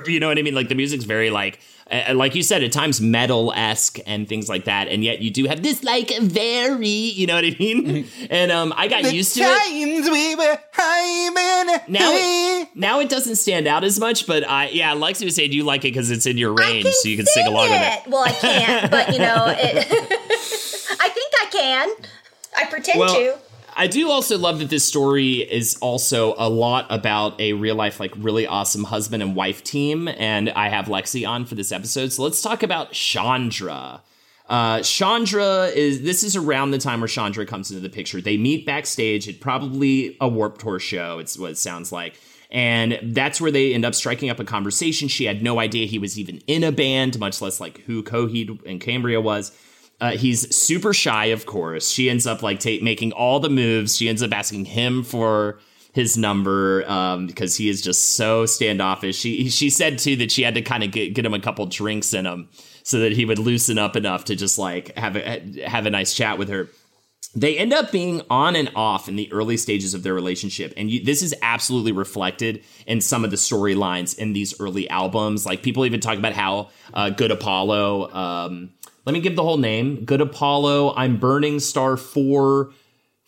you know what I mean? Like the music's very like uh, like you said at times metal esque and things like that, and yet you do have this like very you know what I mean? And um, I got used to it. We were Now, it, now it doesn't stand out as much, but I yeah, Lexe was saying you like it because it's in your range, so you can sing along with it. Well, I can't, but you know, it, I think I can. I pretend to. I do also love that this story is also a lot about a real life, like really awesome husband and wife team. And I have Lexe on for this episode. So let's talk about Chandra. Uh, Chandra is this is around the time where Chandra comes into the picture. They meet backstage at probably a Warped Tour show. It's what it sounds like. And that's where they end up striking up a conversation. She had no idea he was even in a band, much less like who Coheed and Cambria was. Uh, he's super shy, of course. She ends up like ta- making all the moves. She ends up asking him for his number um, because he is just so standoffish. She she said too that she had to kind of get, get him a couple drinks in him so that he would loosen up enough to just like have a have a nice chat with her. They end up being on and off in the early stages of their relationship, and you, this is absolutely reflected in some of the storylines in these early albums. Like people even talk about how uh, Good Apollo. Um, let me give the whole name. Good Apollo. I'm Burning Star Four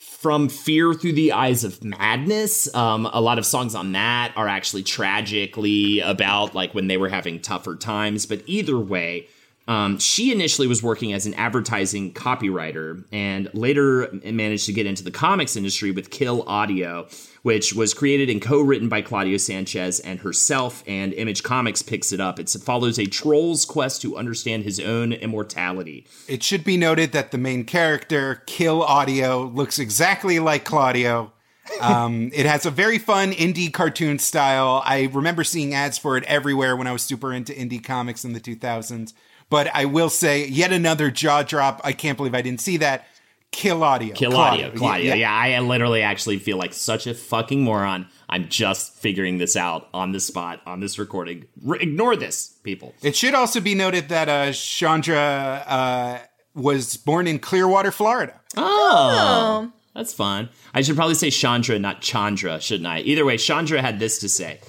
from fear through the eyes of madness um, a lot of songs on that are actually tragically about like when they were having tougher times but either way um, she initially was working as an advertising copywriter and later managed to get into the comics industry with kill audio which was created and co-written by claudio sanchez and herself and image comics picks it up it follows a troll's quest to understand his own immortality It should be noted that the main character, Kill Audio, looks exactly like Claudio. Um, it has a very fun indie cartoon style. I remember seeing ads for it everywhere when I was super into indie comics in the 2000s. But I will say, yet another jaw drop. I can't believe I didn't see that. Kill Audio. Kill audio, Claudio. Yeah. I literally actually feel like such a fucking moron. I'm just figuring this out on the spot on this recording. R- ignore this, people. It should also be noted that uh, Chandra uh, was born in Clearwater, Florida. Oh, that's fun. I should probably say Chandra, not Chandra, shouldn't I? Either way, Chandra had this to say.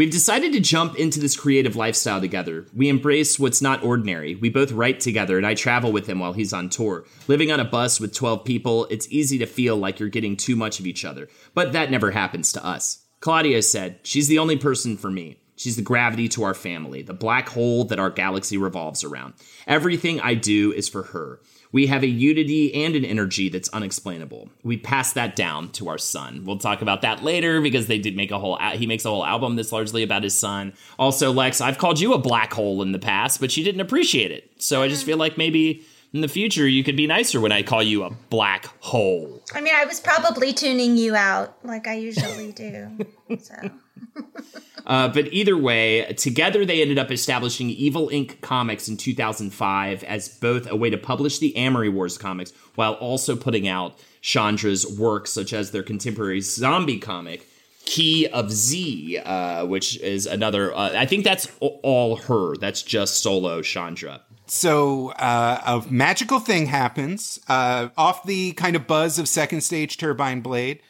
We've decided to jump into this creative lifestyle together. We embrace what's not ordinary. We both write together, and I travel with him while he's on tour. Living on a bus with 12 people, it's easy to feel like you're getting too much of each other. But that never happens to us. Claudio said, She's the only person for me. She's the gravity to our family, the black hole that our galaxy revolves around. Everything I do is for her. We have a unity and an energy that's unexplainable. We pass that down to our son. We'll talk about that later because they did make a whole he makes a whole album that's largely about his son. Also, Lex, I've called you a black hole in the past, but you didn't appreciate it. So I just feel like maybe in the future you could be nicer when I call you a black hole. I mean, I was probably tuning you out like I usually do. So. Uh, but either way, together they ended up establishing Evil Ink Comics in 2005 as both a way to publish the Amory Wars comics while also putting out Chandra's works, such as their contemporary zombie comic, Key of Z, uh, which is another. Uh, I think that's all her. That's just solo Chandra. So uh, a magical thing happens uh, off the kind of buzz of Second Stage Turbine Blade,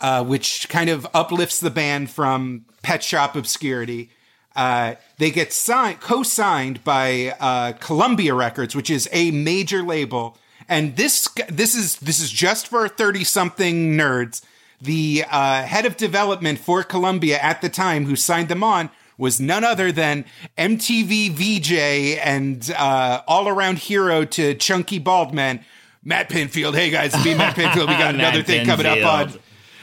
uh, which kind of uplifts the band from pet shop obscurity. Uh, they get signed, co-signed by uh, Columbia Records, which is a major label. And this this is this is just for thirty something nerds. The uh, head of development for Columbia at the time, who signed them on, was none other than MTV VJ and uh, all around hero to Chunky Bald Man, Matt Pinfield. Hey guys, it's me, Matt Pinfield. We got another thing coming up on.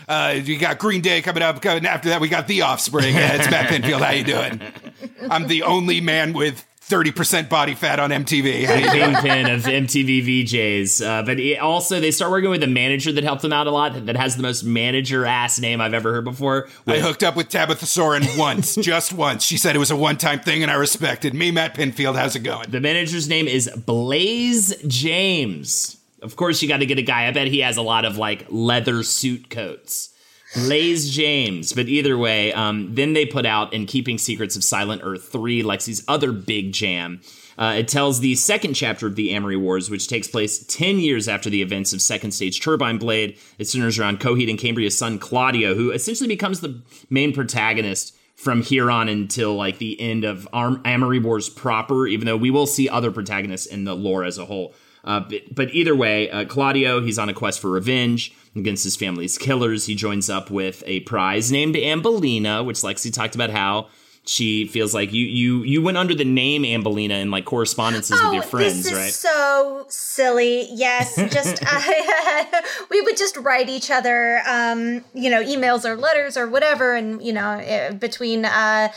Pinfield. Uh, you got Green Day coming up. Coming after that, we got The Offspring. Yeah, it's Matt Pinfield. How you doing? I'm the only man with 30% body fat on MTV. How you doing? Kingpin of MTV VJs. Uh, but it also, they start working with a manager that helped them out a lot that has the most manager ass name I've ever heard before. I hooked up with Tabitha Soren once, just once. She said it was a one time thing and I respected. Me, Matt Pinfield, how's it going? The manager's name is Blaze James. Of course, you got to get a guy. I bet he has a lot of like leather suit coats. Blaze James. But either way, um, then they put out In Keeping Secrets of Silent Earth 3, Lexe's other big jam. Uh, it tells the second chapter of the Amory Wars, which takes place 10 years after the events of Second Stage Turbine Blade. It centers around Coheed and Cambria's son, Claudio, who essentially becomes the main protagonist from here on until like the end of Amory Wars proper, even though we will see other protagonists in the lore as a whole. Uh, but, but either way, uh, Claudio, he's on a quest for revenge against his family's killers. He joins up with a prize named Ambellina, which Lexe talked about how she feels like you you you went under the name Ambellina in like correspondences with your friends, Oh, this is right? so silly. Yes, just uh, we would just write each other, um, you know, emails or letters or whatever, and you know, eh, between uh,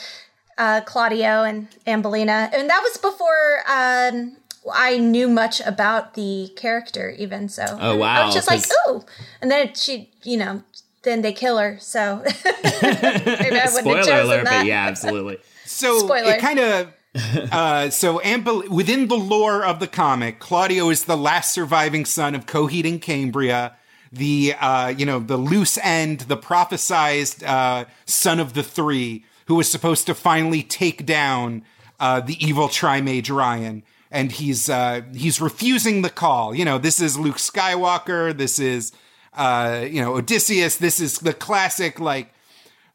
uh, Claudio and Ambellina, and that was before. Um, I knew much about the character, even so. Oh, wow! I was just like, "Ooh," and then she, you know, then they kill her. So maybe I Spoiler alert, that. but yeah, absolutely. So Spoiler. it kind of uh, so Ambel- within the lore of the comic, Claudio is the last surviving son of Coheed and Cambria, the uh, you know the loose end, the prophesized uh, son of the three, who was supposed to finally take down uh, the evil Trimage Ryan. And he's uh, he's refusing the call. You know, this is Luke Skywalker. This is uh, you know Odysseus. This is the classic like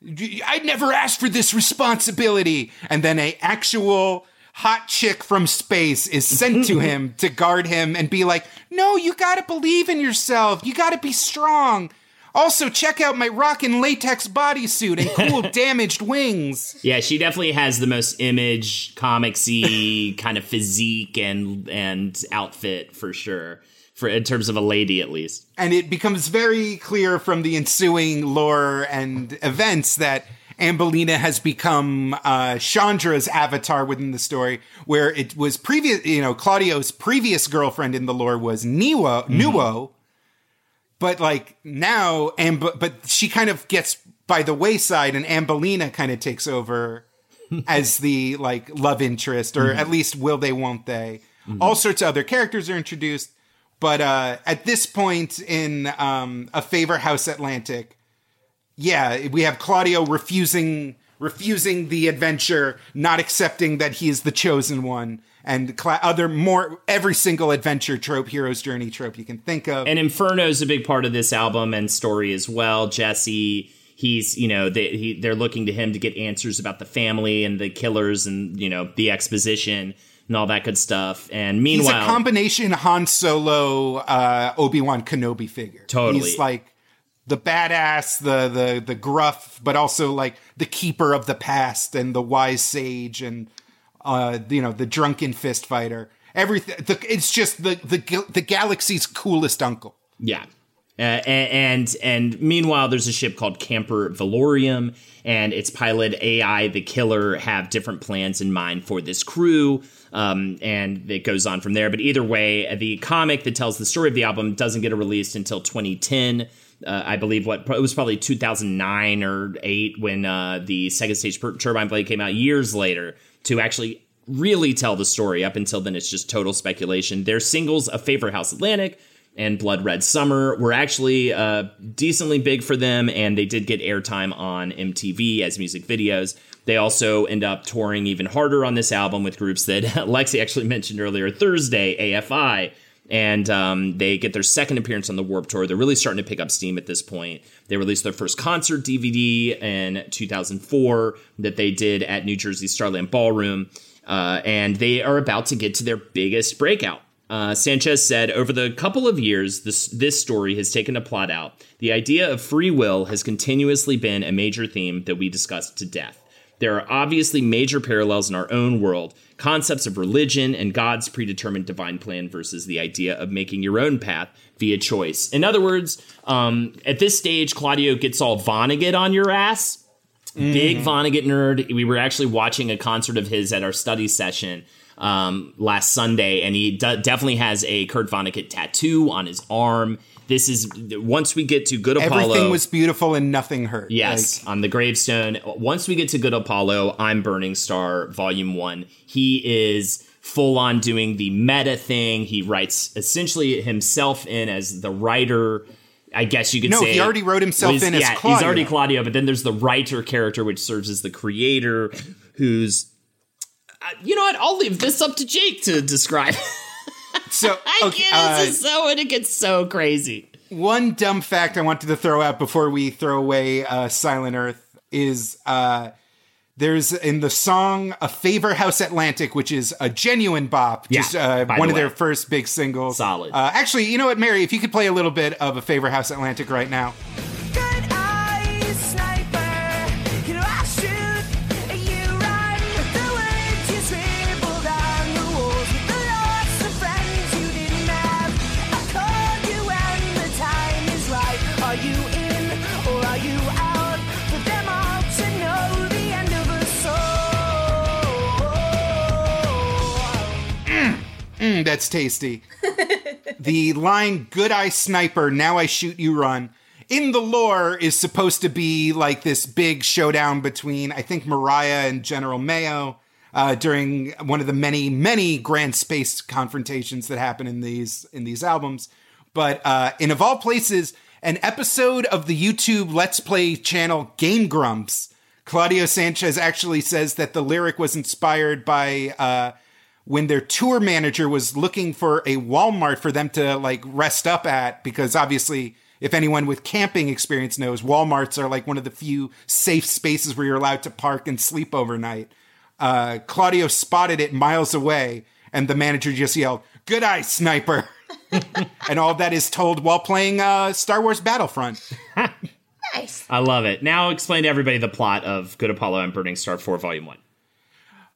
I never asked for this responsibility. And then a actual hot chick from space is sent to him to guard him and be like, no, you gotta believe in yourself. You gotta be strong. Also, check out my rockin' latex bodysuit and cool damaged wings. Yeah, she definitely has the most image comicsy kind of physique and and outfit for sure. For in terms of a lady, at least. And it becomes very clear from the ensuing lore and events that Ambellina has become uh, Chandra's avatar within the story, where it was previous, you know, Claudio's previous girlfriend in the lore was Niwo, Nuo, but like now, Amb- but she kind of gets by the wayside, and Ambellina kind of takes over as the like love interest, or at least will they, won't they? All sorts of other characters are introduced, but uh, at this point in um, a favor House Atlantic, yeah, we have Claudio refusing refusing the adventure, not accepting that he is the chosen one, and cla other more every single adventure trope, hero's journey trope you can think of. And Inferno is a big part of this album and story as well. Jesse, he's you know they he, they're looking to him to get answers about the family and the killers and you know the exposition and all that good stuff. And meanwhile, He's a combination Han Solo, uh, Obi Wan Kenobi figure. Totally. he's like the badass, the the the gruff, but also like the keeper of the past and the wise sage, and uh, you know the drunken fist fighter. Everything. The, it's just the the the galaxy's coolest uncle. Yeah. Uh, and and meanwhile, there's a ship called Camper Velourium, and its pilot AI, the killer, have different plans in mind for this crew. Um, and it goes on from there. But either way, the comic that tells the story of the album doesn't get released until 2010. Uh, I believe what it was probably 2009 or eight when uh, the second stage turbine blade came out years later to actually really tell the story. Up until then, it's just total speculation. Their singles, "A Favor House Atlantic," and Blood Red Summer were actually uh, decently big for them, and they did get airtime on MTV as music videos. They also end up touring even harder on this album with groups that Lexe actually mentioned earlier Thursday, AFI. And um, they get their second appearance on the Warp Tour. They're really starting to pick up steam at this point. They released their first concert DVD in 2004 that they did at New Jersey Starland Ballroom. Uh, and they are about to get to their biggest breakout. Uh, Sanchez said, over the couple of years this, this story has taken a plot out, the idea of free will has continuously been a major theme that we discussed to death. There are obviously major parallels in our own world concepts of religion and God's predetermined divine plan versus the idea of making your own path via choice. In other words, um, at this stage, Claudio gets all Vonnegut on your ass. Big Vonnegut nerd. We were actually watching a concert of his at our study session um, last Sunday, and he d- definitely has a Kurt Vonnegut tattoo on his arm. This is once we get to Good Apollo. Everything was beautiful and nothing hurt. Yes, on the gravestone. Once we get to Good Apollo, I'm Burning Star, Volume One. He is full on doing the meta thing. He writes essentially himself in as the writer. I guess you could No, say No, he already wrote himself was- in as yeah, He's already Claudio, but then there's the writer character, which serves as the creator, who's. Uh, you know what? I'll leave this up to Jake to describe. So I okay, get uh, this is so and it gets so crazy. one dumb fact I wanted to throw out before we throw away uh, Silent Earth is uh, there's in the song "A Favor House Atlantic," which is a genuine bop, Yeah, just uh, one the of their first big singles. Solid. Uh, actually, you know what, Mary? If you could play a little bit of "A Favor House Atlantic" right now. That's tasty. the line "Good eye sniper, now I shoot you run." In the lore, is supposed to be like this big showdown between I think Mariah and General Mayo uh, during one of the many, many grand space confrontations that happen in these in these albums. But uh, in of all places, an episode of the YouTube Let's Play channel Game Grumps, Claudio Sanchez actually says that the lyric was inspired by. Uh, when their tour manager was looking for a Walmart for them to like rest up at, because obviously, if anyone with camping experience knows, Walmarts are like one of the few safe spaces where you're allowed to park and sleep overnight. Uh, Claudio spotted it miles away, and the manager just yelled, Good eye, sniper! and all that is told while playing uh, Star Wars Battlefront. Nice. I love it. Now explain to everybody the plot of Good Apollo and Burning Star 4 Volume 1.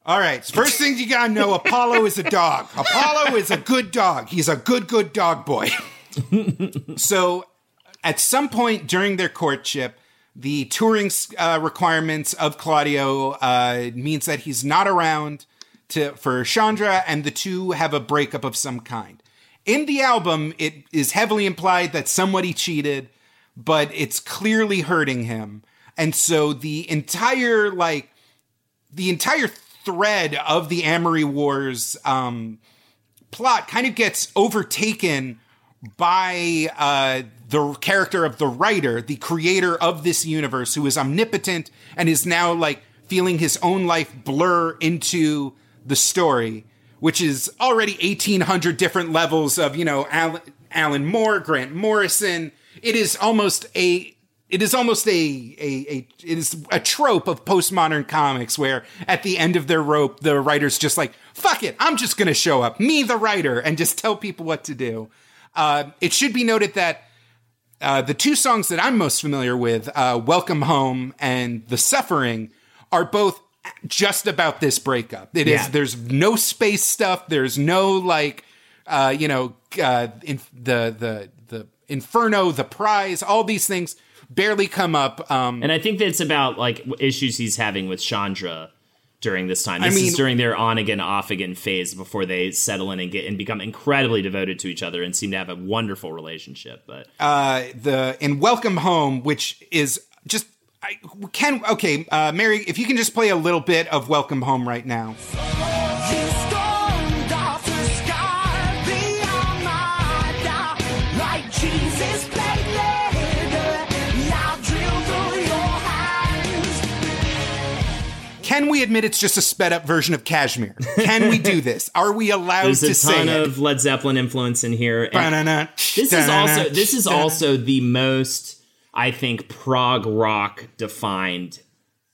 All right. First thing you gotta know Apollo is a dog. Apollo is a good dog. He's a good, good dog boy. so, at some point during their courtship, the touring uh, requirements of Claudio uh, means that he's not around to for Chandra, and the two have a breakup of some kind. In the album, it is heavily implied that somebody cheated, but it's clearly hurting him, and so the entire like the entire thread of the Amory Wars um, plot kind of gets overtaken by uh, the character of the writer, the creator of this universe, who is omnipotent and is now like feeling his own life blur into the story, which is already 1800 different levels of, you know, Alan, Alan Moore, Grant Morrison. It is almost a it is almost a, a, a it is a trope of postmodern comics where at the end of their rope the writer's just like fuck it i'm just gonna show up me the writer and just tell people what to do. Uh, it should be noted that uh, the two songs that i'm most familiar with uh, welcome home and the suffering are both just about this breakup. It is Yeah. there's no space stuff there's no like uh, you know uh, in, the the the inferno the prize all these things barely come up um, And I think that it's about like issues he's having with Chandra during this time. I This mean- is during their on again, off again phase before they settle in and get and become incredibly devoted to each other and seem to have a wonderful relationship. But uh, the in Welcome Home, which is just I can okay, uh, Mary, if you can just play a little bit of Welcome Home right now. Can we admit it's just a sped up version of Kashmir? Can we do this? Are we allowed there's to a say ton it? of Led Zeppelin influence in here. And this is also this is also the most I think prog rock defined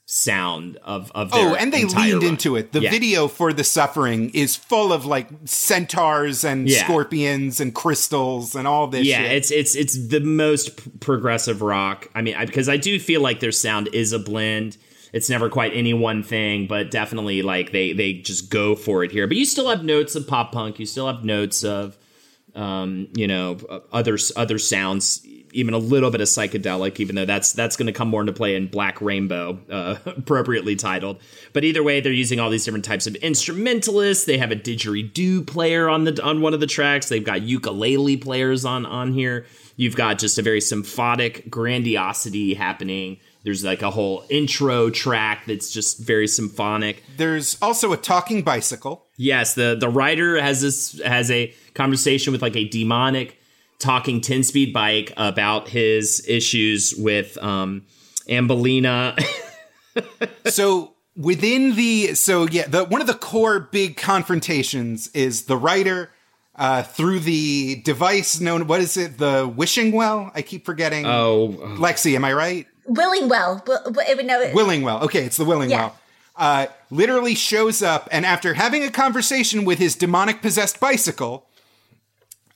sound of of Oh, and they leaned run. into it. The Yeah. video for The Suffering is full of like centaurs and Yeah. scorpions and crystals and all this yeah shit. it's it's it's the most progressive rock i mean I, because i do feel like their sound is a blend it's never quite any one thing but definitely like they they just go for it here but you still have notes of pop punk you still have notes of um you know other other sounds even a little bit of psychedelic, even though that's that's going to come more into play in Black Rainbow, uh, appropriately titled. But either way, they're using all these different types of instrumentalists. They have a didgeridoo player on the on one of the tracks. They've got ukulele players on on here. You've got just a very symphonic grandiosity happening. There's like a whole intro track that's just very symphonic. There's also a talking bicycle. Yes, the the writer has this has a conversation with like a demonic talking 10 speed bike about his issues with um Ambellina. so within the so yeah the one of the core big confrontations is the writer uh, through the device known what is it the wishing well i keep forgetting oh lexi am i right Willing well. Wi- no, willing well okay it's the willing Yeah. well uh, literally shows up and after having a conversation with his demonic possessed bicycle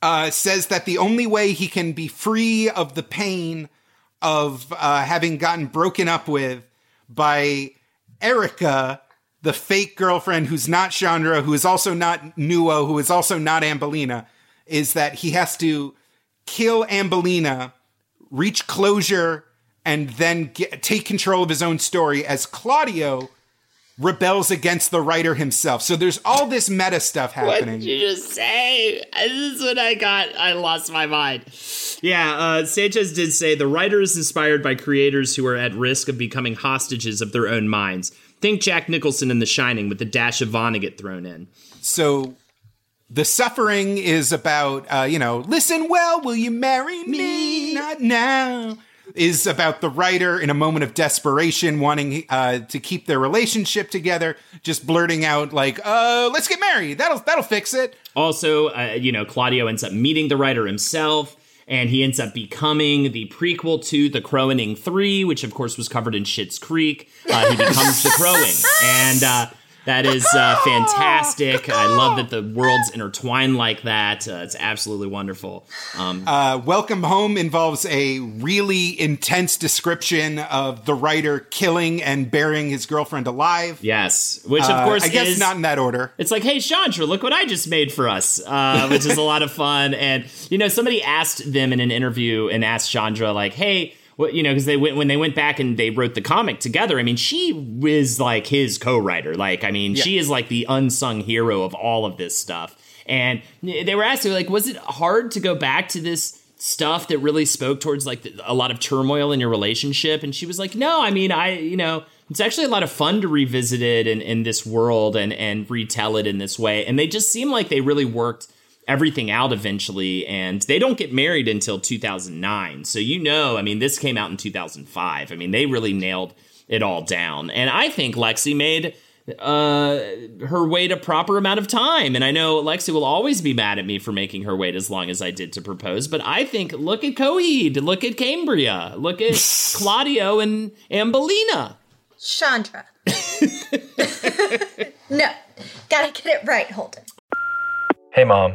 uh, says that the only way he can be free of the pain of uh, having gotten broken up with by Erica, the fake girlfriend who's not Chandra, who is also not Nuo, who is also not Ambellina, is that he has to kill Ambellina, reach closure, and then get, take control of his own story as Claudio rebels against the writer himself. So there's all this meta stuff happening. What happening. did you just say? This is what I got. I lost my mind. Yeah, uh, Sanchez did say the writer is inspired by creators who are at risk of becoming hostages of their own minds. Think Jack Nicholson in The Shining with the dash of Vonnegut thrown in. So the suffering is about, uh, you know, listen well, will you marry me? Not now. Is about the writer in a moment of desperation wanting uh, to keep their relationship together, just blurting out like, "Uh, let's get married. That'll that'll fix it." Also, uh, you know, Claudio ends up meeting the writer himself, and he ends up becoming the prequel to The Crowaning 3, which of course was covered in Schitt's Creek. Uh, he becomes the Crowing. And uh, that is uh, fantastic. I love that the worlds intertwine like that. Uh, it's absolutely wonderful. Um, Uh, Welcome Home involves a really intense description of the writer killing and burying his girlfriend alive. yes, which of Uh, course I guess is not in that order. It's like, hey, Chandra, look what I just made for us, uh, which is a lot of fun. And you know, somebody asked them in an interview and asked Chandra, like, hey. What, you know, because they went when they went back and they wrote the comic together. I mean, she was like his co-writer. Like, I mean, she is like the unsung hero of all of this stuff. And they were asking, like, was it hard to go back to this stuff that really spoke towards like the, a lot of turmoil in your relationship? And she was like, no, I mean, I, you know, it's actually a lot of fun to revisit it in, in this world and, and retell it in this way. And they just seem like they really worked everything out eventually. And they don't get married until 2009. So, you know, I mean, this came out in 2005. I mean, they really nailed it all down. And I think Lexe made uh her wait a proper amount of time and i know Lexe will always be mad at me for making her wait as long as i did to propose but i think look at coheed look at cambria look at claudio and Ambellina Chandra. no, gotta get it right, Holden. Hey, Mom.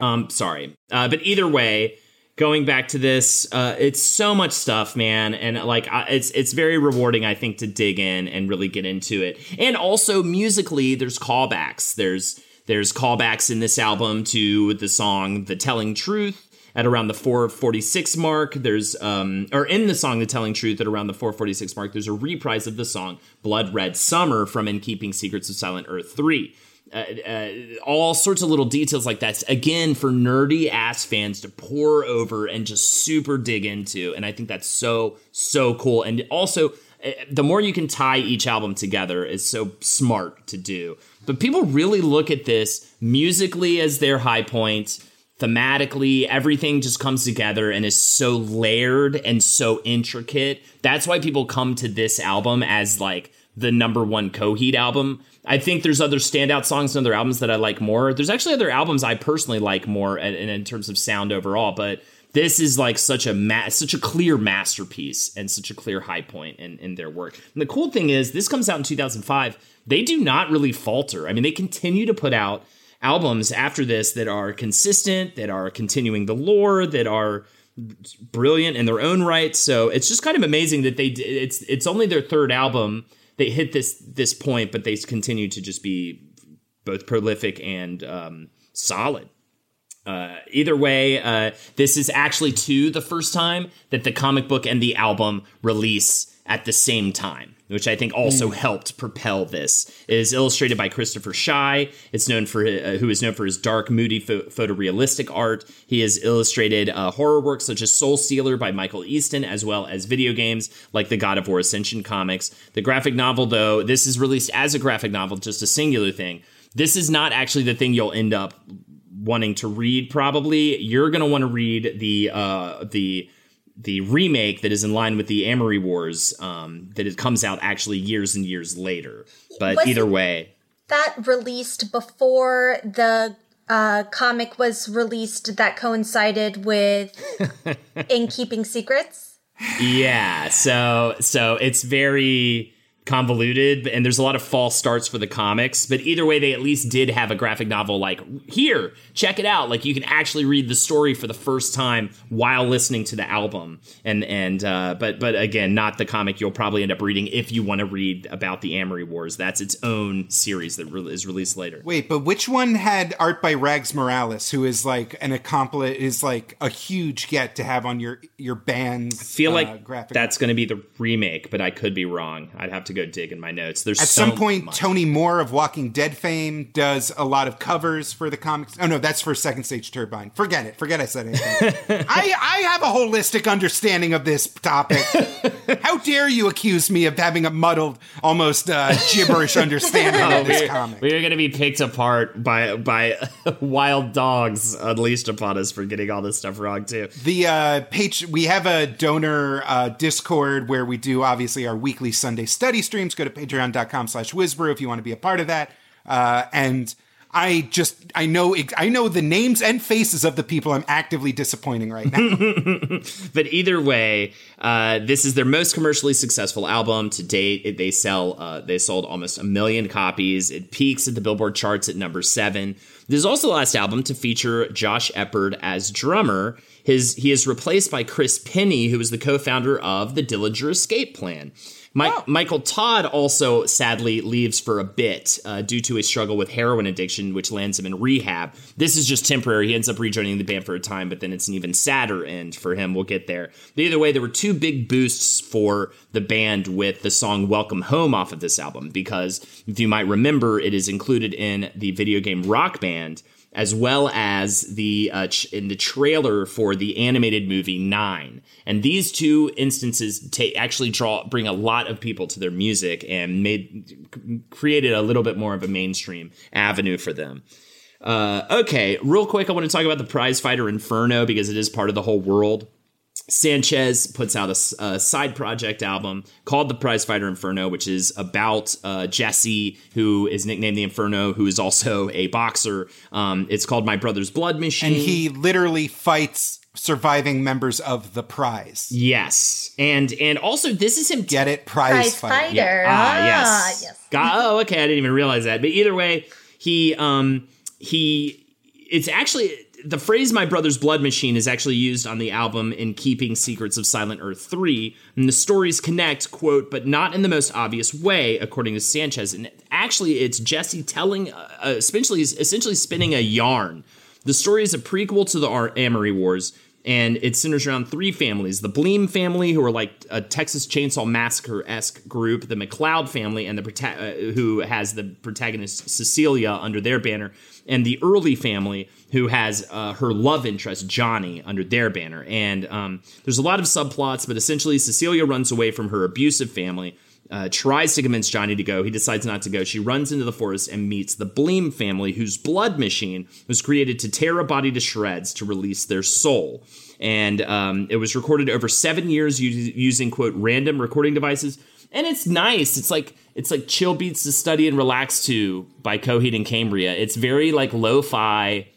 Um, sorry. Uh, but either way, going back to this, uh, it's so much stuff, man, and like I, it's it's very rewarding, I think, to dig in and really get into it. And also musically, there's callbacks. There's there's callbacks in this album to the song "The Telling Truth." At around the 446 mark, there's um, or in the song "The Telling Truth" at around the 446 mark, there's a reprise of the song "Blood Red Summer" from "In Keeping Secrets of Silent Earth 3." Uh, uh, all sorts of little details like that. Again, for nerdy ass fans to pour over and just super dig into, and I think that's so so cool. And also, uh, the more you can tie each album together is so smart to do. But people really look at this musically as their high point. Thematically, everything just comes together and is so layered and so intricate. That's why people come to this album as like the number one Coheed album. I think there's other standout songs and other albums that I like more. There's actually other albums I personally like more in, in terms of sound overall, but this is like such a ma- such a clear masterpiece and such a clear high point in, in their work. And the cool thing is, this comes out in 2005. They do not really falter. I mean, they continue to put out albums after this that are consistent, that are continuing the lore, that are brilliant in their own right. So it's just kind of amazing that they it's it's only their third album. They hit this this point, but they continue to just be both prolific and um, solid. Uh, either way, uh, this is actually too the first time that the comic book and the album release at the same time, which I think also helped propel this. It is illustrated by Christopher Shy. It's known for uh, who is known for his dark, moody, pho- photorealistic art. He has illustrated uh, horror works such as Soul Stealer by Michael Easton, as well as video games like the God of War Ascension comics. The graphic novel, though, this is released as a graphic novel, just a singular thing. This is not actually the thing you'll end up wanting to read probably you're going to want to read the uh the the remake that is in line with the Amory Wars um that it comes out actually years and years later but Wasn't- either way That released before the uh, comic was released that coincided with In Keeping Secrets. yeah so so it's very convoluted and there's a lot of false starts for the comics but either way they at least did have a graphic novel like here check it out. Like you can actually read the story for the first time while listening to the album. And and uh but but again not the comic you'll probably end up reading if you want to read about the Amory Wars. That's its own series that re- is released later. Wait, but which one had art by Rags Morales, who is like an accomplice, is like a huge get to have on your your band's I feel uh, like graphic. that's going to be the remake but I could be wrong. I'd have to go dig in my notes there's At so some point, much. Tony Moore of Walking Dead fame does a lot of covers for the comics. Oh no, that's for Second Stage Turbine. Forget it. Forget I said anything. I, I have a holistic understanding of this topic. How dare you accuse me of having a muddled, almost uh, gibberish understanding Oh, of this we're, comic? we're going to be picked apart by by wild dogs unleashed upon us for getting all this stuff wrong too. The uh, page we have a donor uh, Discord where we do obviously our weekly Sunday study streams. Go to patreon.com slash WizBru if you want to be a part of that. Uh, and I just I know I know the names and faces of the people I'm actively disappointing right now. But either way, uh, this is their most commercially successful album to date. They sell uh, they sold almost a million copies. It peaks at the Billboard charts at number seven. This is also the last album to feature Josh Eppard as drummer. His he is replaced by Chris Pennie, who is the co-founder of the Dillinger Escape Plan. Mi- Michael Todd also sadly leaves for a bit uh, due to a struggle with heroin addiction, which lands him in rehab. This is just temporary. He ends up rejoining the band for a time, but then it's an even sadder end for him. We'll get there. But either way, there were two big boosts for the band with the song Welcome Home off of this album, because if you might remember, it is included in the video game Rock Band as well as the uh, ch- in the trailer for the animated movie Nine. And these two instances ta- actually draw bring a lot of people to their music and made created a little bit more of a mainstream avenue for them. Uh, okay, real quick, I want to talk about the Prize Fighter Inferno because it is part of the whole world. Sanchez puts out a side project album called The Prize Fighter Inferno, which is about uh, Jesse, who is nicknamed the Inferno, who is also a boxer. Um, it's called My Brother's Blood Machine. and he literally fights surviving members of the prize. yes, and and also this is him. Get it? Prize, Prize fighter. fighter. Ah, Ah, yes. yes. Got, oh, okay. I didn't even realize that. But either way, he um he it's actually the phrase "my brother's blood machine" is actually used on the album "In Keeping Secrets of Silent Earth 3, and the stories connect, quote, but not in the most obvious way, according to Sanchez. And actually, it's Jesse telling, uh, uh, essentially, essentially spinning a yarn. The story is a prequel to the Ar- Amory Wars. and it centers around three families: the Bleem family, who are like a Texas Chainsaw Massacre esque group; the McLeod family, and the prota- uh, who has the protagonist Cecilia under their banner, and the Early family, who has uh, her love interest Johnny under their banner. And um, there's a lot of subplots, but essentially Cecilia runs away from her abusive family. Uh, tries to convince Johnny to go. He decides not to go. She runs into the forest and meets the Bleem family, whose blood machine was created to tear a body to shreds to release their soul. And um, it was recorded over seven years using quote random recording devices. And it's nice. It's like it's like chill beats to study and relax to by Coheed and Cambria. It's very like lo-fi.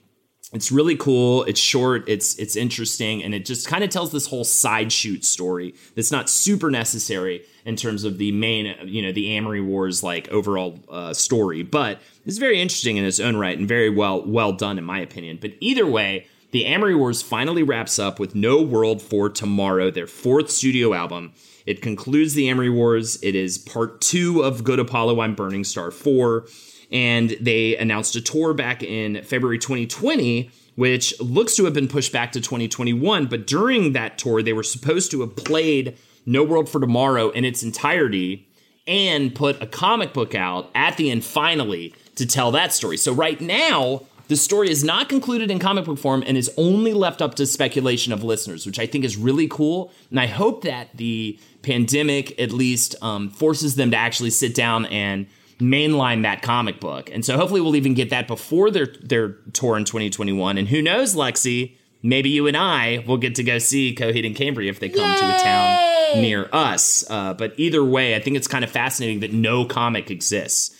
It's really cool. It's short. It's it's interesting. And it just kind of tells this whole side shoot story that's not super necessary in terms of the main you know the amory wars like overall uh, story. But it's very interesting in its own right and very well well done in my opinion. But either way the amory wars finally wraps up with no world for tomorrow their fourth studio album it concludes the amory wars. It is part two of good apollo i'm burning star 4 and they announced a tour back in February 2020 which looks to have been pushed back to 2021 but during that tour they were supposed to have played No World for Tomorrow in its entirety and put a comic book out at the end finally to tell that story. So right now the story is not concluded in comic book form and is only left up to speculation of listeners, which I think is really cool. And I hope that the pandemic at least um, forces them to actually sit down and mainline that comic book. And so hopefully we'll even get that before their their tour in 2021. And who knows, Lexe, maybe you and I will get to go see Coheed and Cambria if they come to a town near us. Uh, but either way, I think it's kind of fascinating that no comic exists.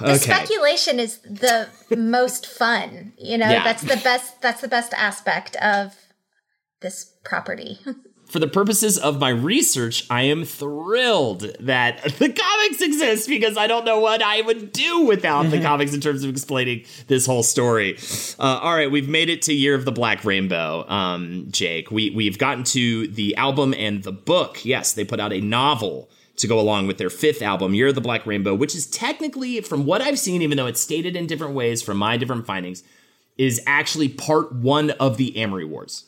The speculation is the most fun. You know, Yeah. that's the best. That's the best aspect of this property. For the purposes of my research, I am thrilled that the comics exist because I don't know what I would do without the comics in terms of explaining this whole story. Uh, all right, we've made it to Year of the Black Rainbow, um, Jake. We we've gotten to the album and the book. Yes, they put out a novel to go along with their fifth album, Year of the Black Rainbow, which is technically, from what I've seen, even though it's stated in different ways from my different findings, is actually part one of the Amory Wars.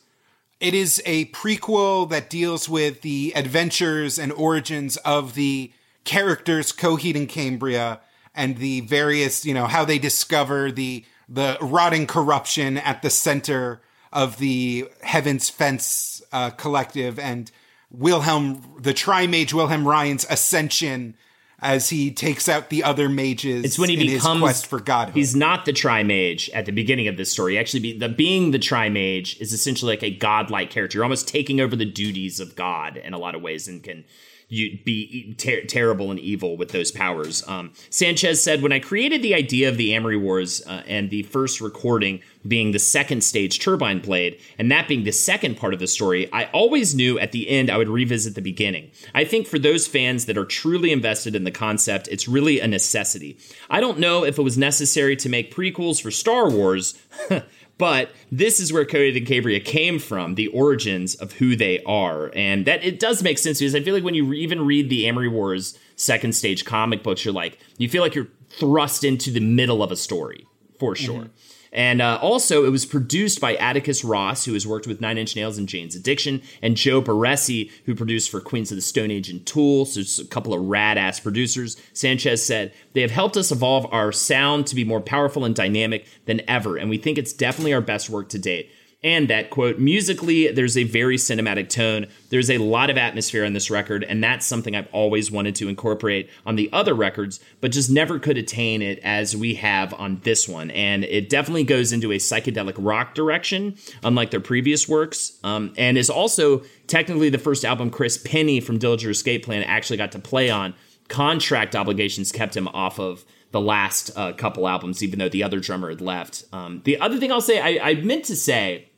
It is a prequel that deals with the adventures and origins of the characters Coheed and Cambria and the various, you know, how they discover the the rotting corruption at the center of the Heaven's Fence uh, collective and Wilhelm, the Tri-Mage Wilhelm Ryan's ascension as he takes out the other mages It's when he in becomes his quest for godhood. He's not the Tri-Mage at the beginning of this story. Actually, be, the being the Tri-Mage is essentially like a godlike character. You're almost taking over the duties of God in a lot of ways, and can you be ter- terrible and evil with those powers. Um, Sanchez said, "When I created the idea of the Amory Wars uh, and the first recording being the second stage Turbine played, and that being the second part of the story, I always knew at the end I would revisit the beginning. I think for those fans that are truly invested in the concept, it's really a necessity. I don't know if it was necessary to make prequels for Star Wars." But this is where Coheed and Cambria came from, the origins of who they are. And that it does make sense because I feel like when you even read the Amory Wars second stage comic books, you're like, you feel like you're thrust into the middle of a story, for sure. Mm-hmm. And uh, also, it was produced by Atticus Ross, who has worked with Nine Inch Nails and Jane's Addiction, and Joe Barresi, who produced for Queens of the Stone Age and Tool. So, it's a couple of rad ass producers. Sanchez said, They have helped us evolve our sound to be more powerful and dynamic than ever, and we think it's definitely our best work to date. And that quote, musically, there's a very cinematic tone. There's a lot of atmosphere on this record, and that's something I've always wanted to incorporate on the other records, but just never could attain it as we have on this one. And it definitely goes into a psychedelic rock direction, unlike their previous works, um, and is also technically the first album Chris Pennie from Dillinger Escape Plan actually got to play on. Contract obligations kept him off of the last uh, couple albums, even though the other drummer had left. Um, the other thing I'll say, I, I meant to say,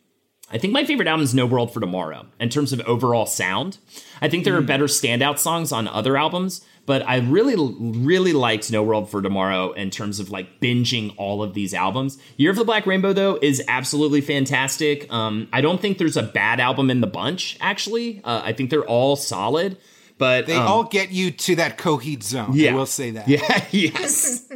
I think my favorite album is No World for Tomorrow in terms of overall sound. I think there are better standout songs on other albums, but I really, really liked No World for Tomorrow in terms of like binging all of these albums. Year of the Black Rainbow, though, is absolutely fantastic. Um, I don't think there's a bad album in the bunch, actually. Uh, I think they're all solid. But they um, all get you to that Coheed zone. Yeah. I will say that. Yeah, yes.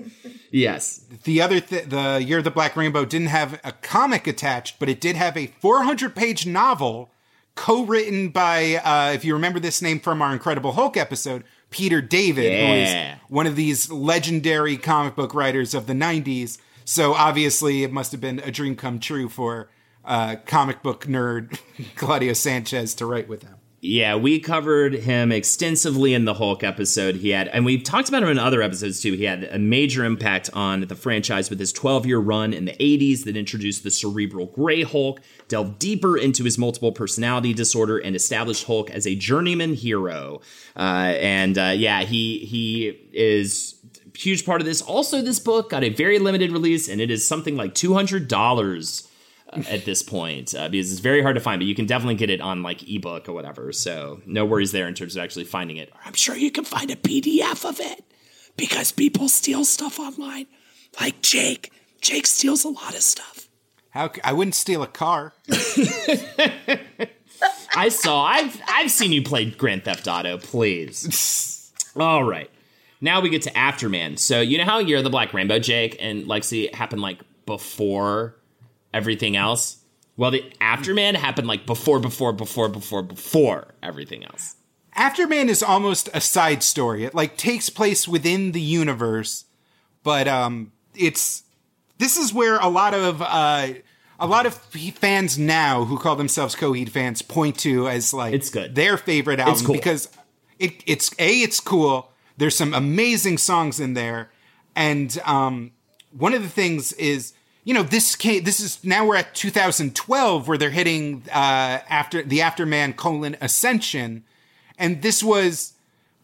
Yes. The other, th- the Year of the Black Rainbow didn't have a comic attached, but it did have a 400 page novel co-written by, uh, if you remember this name from our Incredible Hulk episode, Peter David, Yeah. who is one of these legendary comic book writers of the 90s. So obviously, it must have been a dream come true for uh, comic book nerd Claudio Sanchez to write with him. Yeah, we covered him extensively in the Hulk episode. He had, and we've talked about him in other episodes too. He had a major impact on the franchise with his 12 year run in the 80s that introduced the cerebral gray Hulk, delved deeper into his multiple personality disorder, and established Hulk as a journeyman hero. Uh, and uh, yeah, he he is huge part of this. Also, this book got a very limited release, and it is something like two hundred dollars at this point uh, because it's very hard to find, but you can definitely get it on like ebook or whatever. So no worries there in terms of actually finding it. I'm sure you can find a PDF of it because people steal stuff online, like Jake. Jake steals a lot of stuff. How I wouldn't steal a car. I saw. I've I've seen you play Grand Theft Auto. Please. All right. Now we get to Afterman. So you know how Year of the Black Rainbow, Jake and Lexe happened like before everything else. Well, the Afterman happened like before, before, before, before, before everything else. Afterman is almost a side story. It like takes place within the universe, but um, it's this is where a lot of uh, a lot of fans now who call themselves Coheed fans point to as like It's good. their favorite album cool. because it it's a it's cool. There's some amazing songs in there, and um, one of the things is you know this came, this is now we're at 2012 where they're hitting uh, after the Afterman colon Ascension, and this was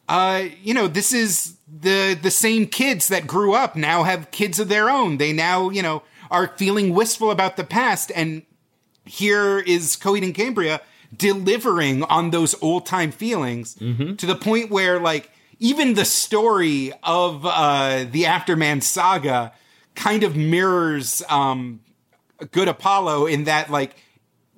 uh, you know, this is the the same kids that grew up now have kids of their own. They now, you know, are feeling wistful about the past, and here is Coheed and Cambria delivering on those old time feelings to the point where, like, even the story of uh, the Afterman saga kind of mirrors um, Good Apollo in that, like.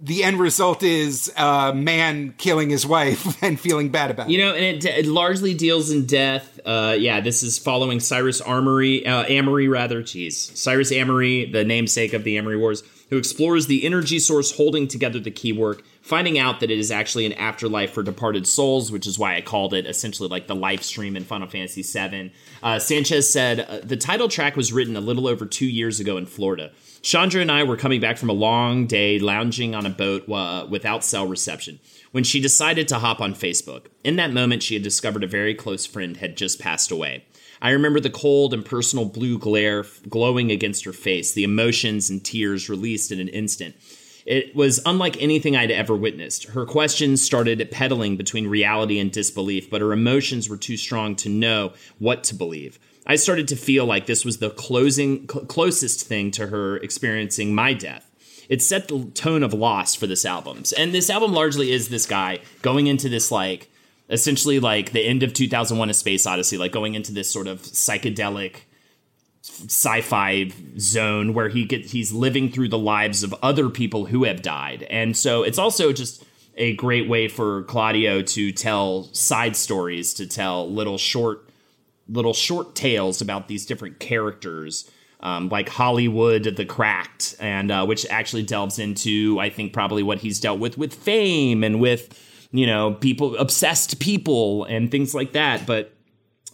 The end result is a man killing his wife and feeling bad about it. You know, and it, it largely deals in death. Uh, yeah, this is following Cyrus Armory, uh, Amory rather. Jeez, Cyrus Amory, the namesake of the Amory Wars, who explores the energy source holding together the keywork, finding out that it is actually an afterlife for departed souls, which is why I called it essentially like the Lifestream in Final Fantasy VII. Uh, Sanchez said uh, the title track was written a little over two years ago in Florida. Chandra and I were coming back from a long day lounging on a boat uh, without cell reception when she decided to hop on Facebook. In that moment, she had discovered a very close friend had just passed away. I remember the cold and personal blue glare glowing against her face, the emotions and tears released in an instant. It was unlike anything I'd ever witnessed. Her questions started peddling between reality and disbelief, but her emotions were too strong to know what to believe. I started to feel like this was the closing cl- closest thing to her experiencing my death. It set the tone of loss for this album. And this album largely is this guy going into this like essentially like the end of 2001 a space odyssey like going into this sort of psychedelic sci-fi zone where he gets he's living through the lives of other people who have died. And so it's also just a great way for claudio to tell side stories to tell little short little short tales about these different characters um, like hollywood the cracked and uh, which actually delves into i think probably what he's dealt with with fame and with you know people obsessed people and things like that. But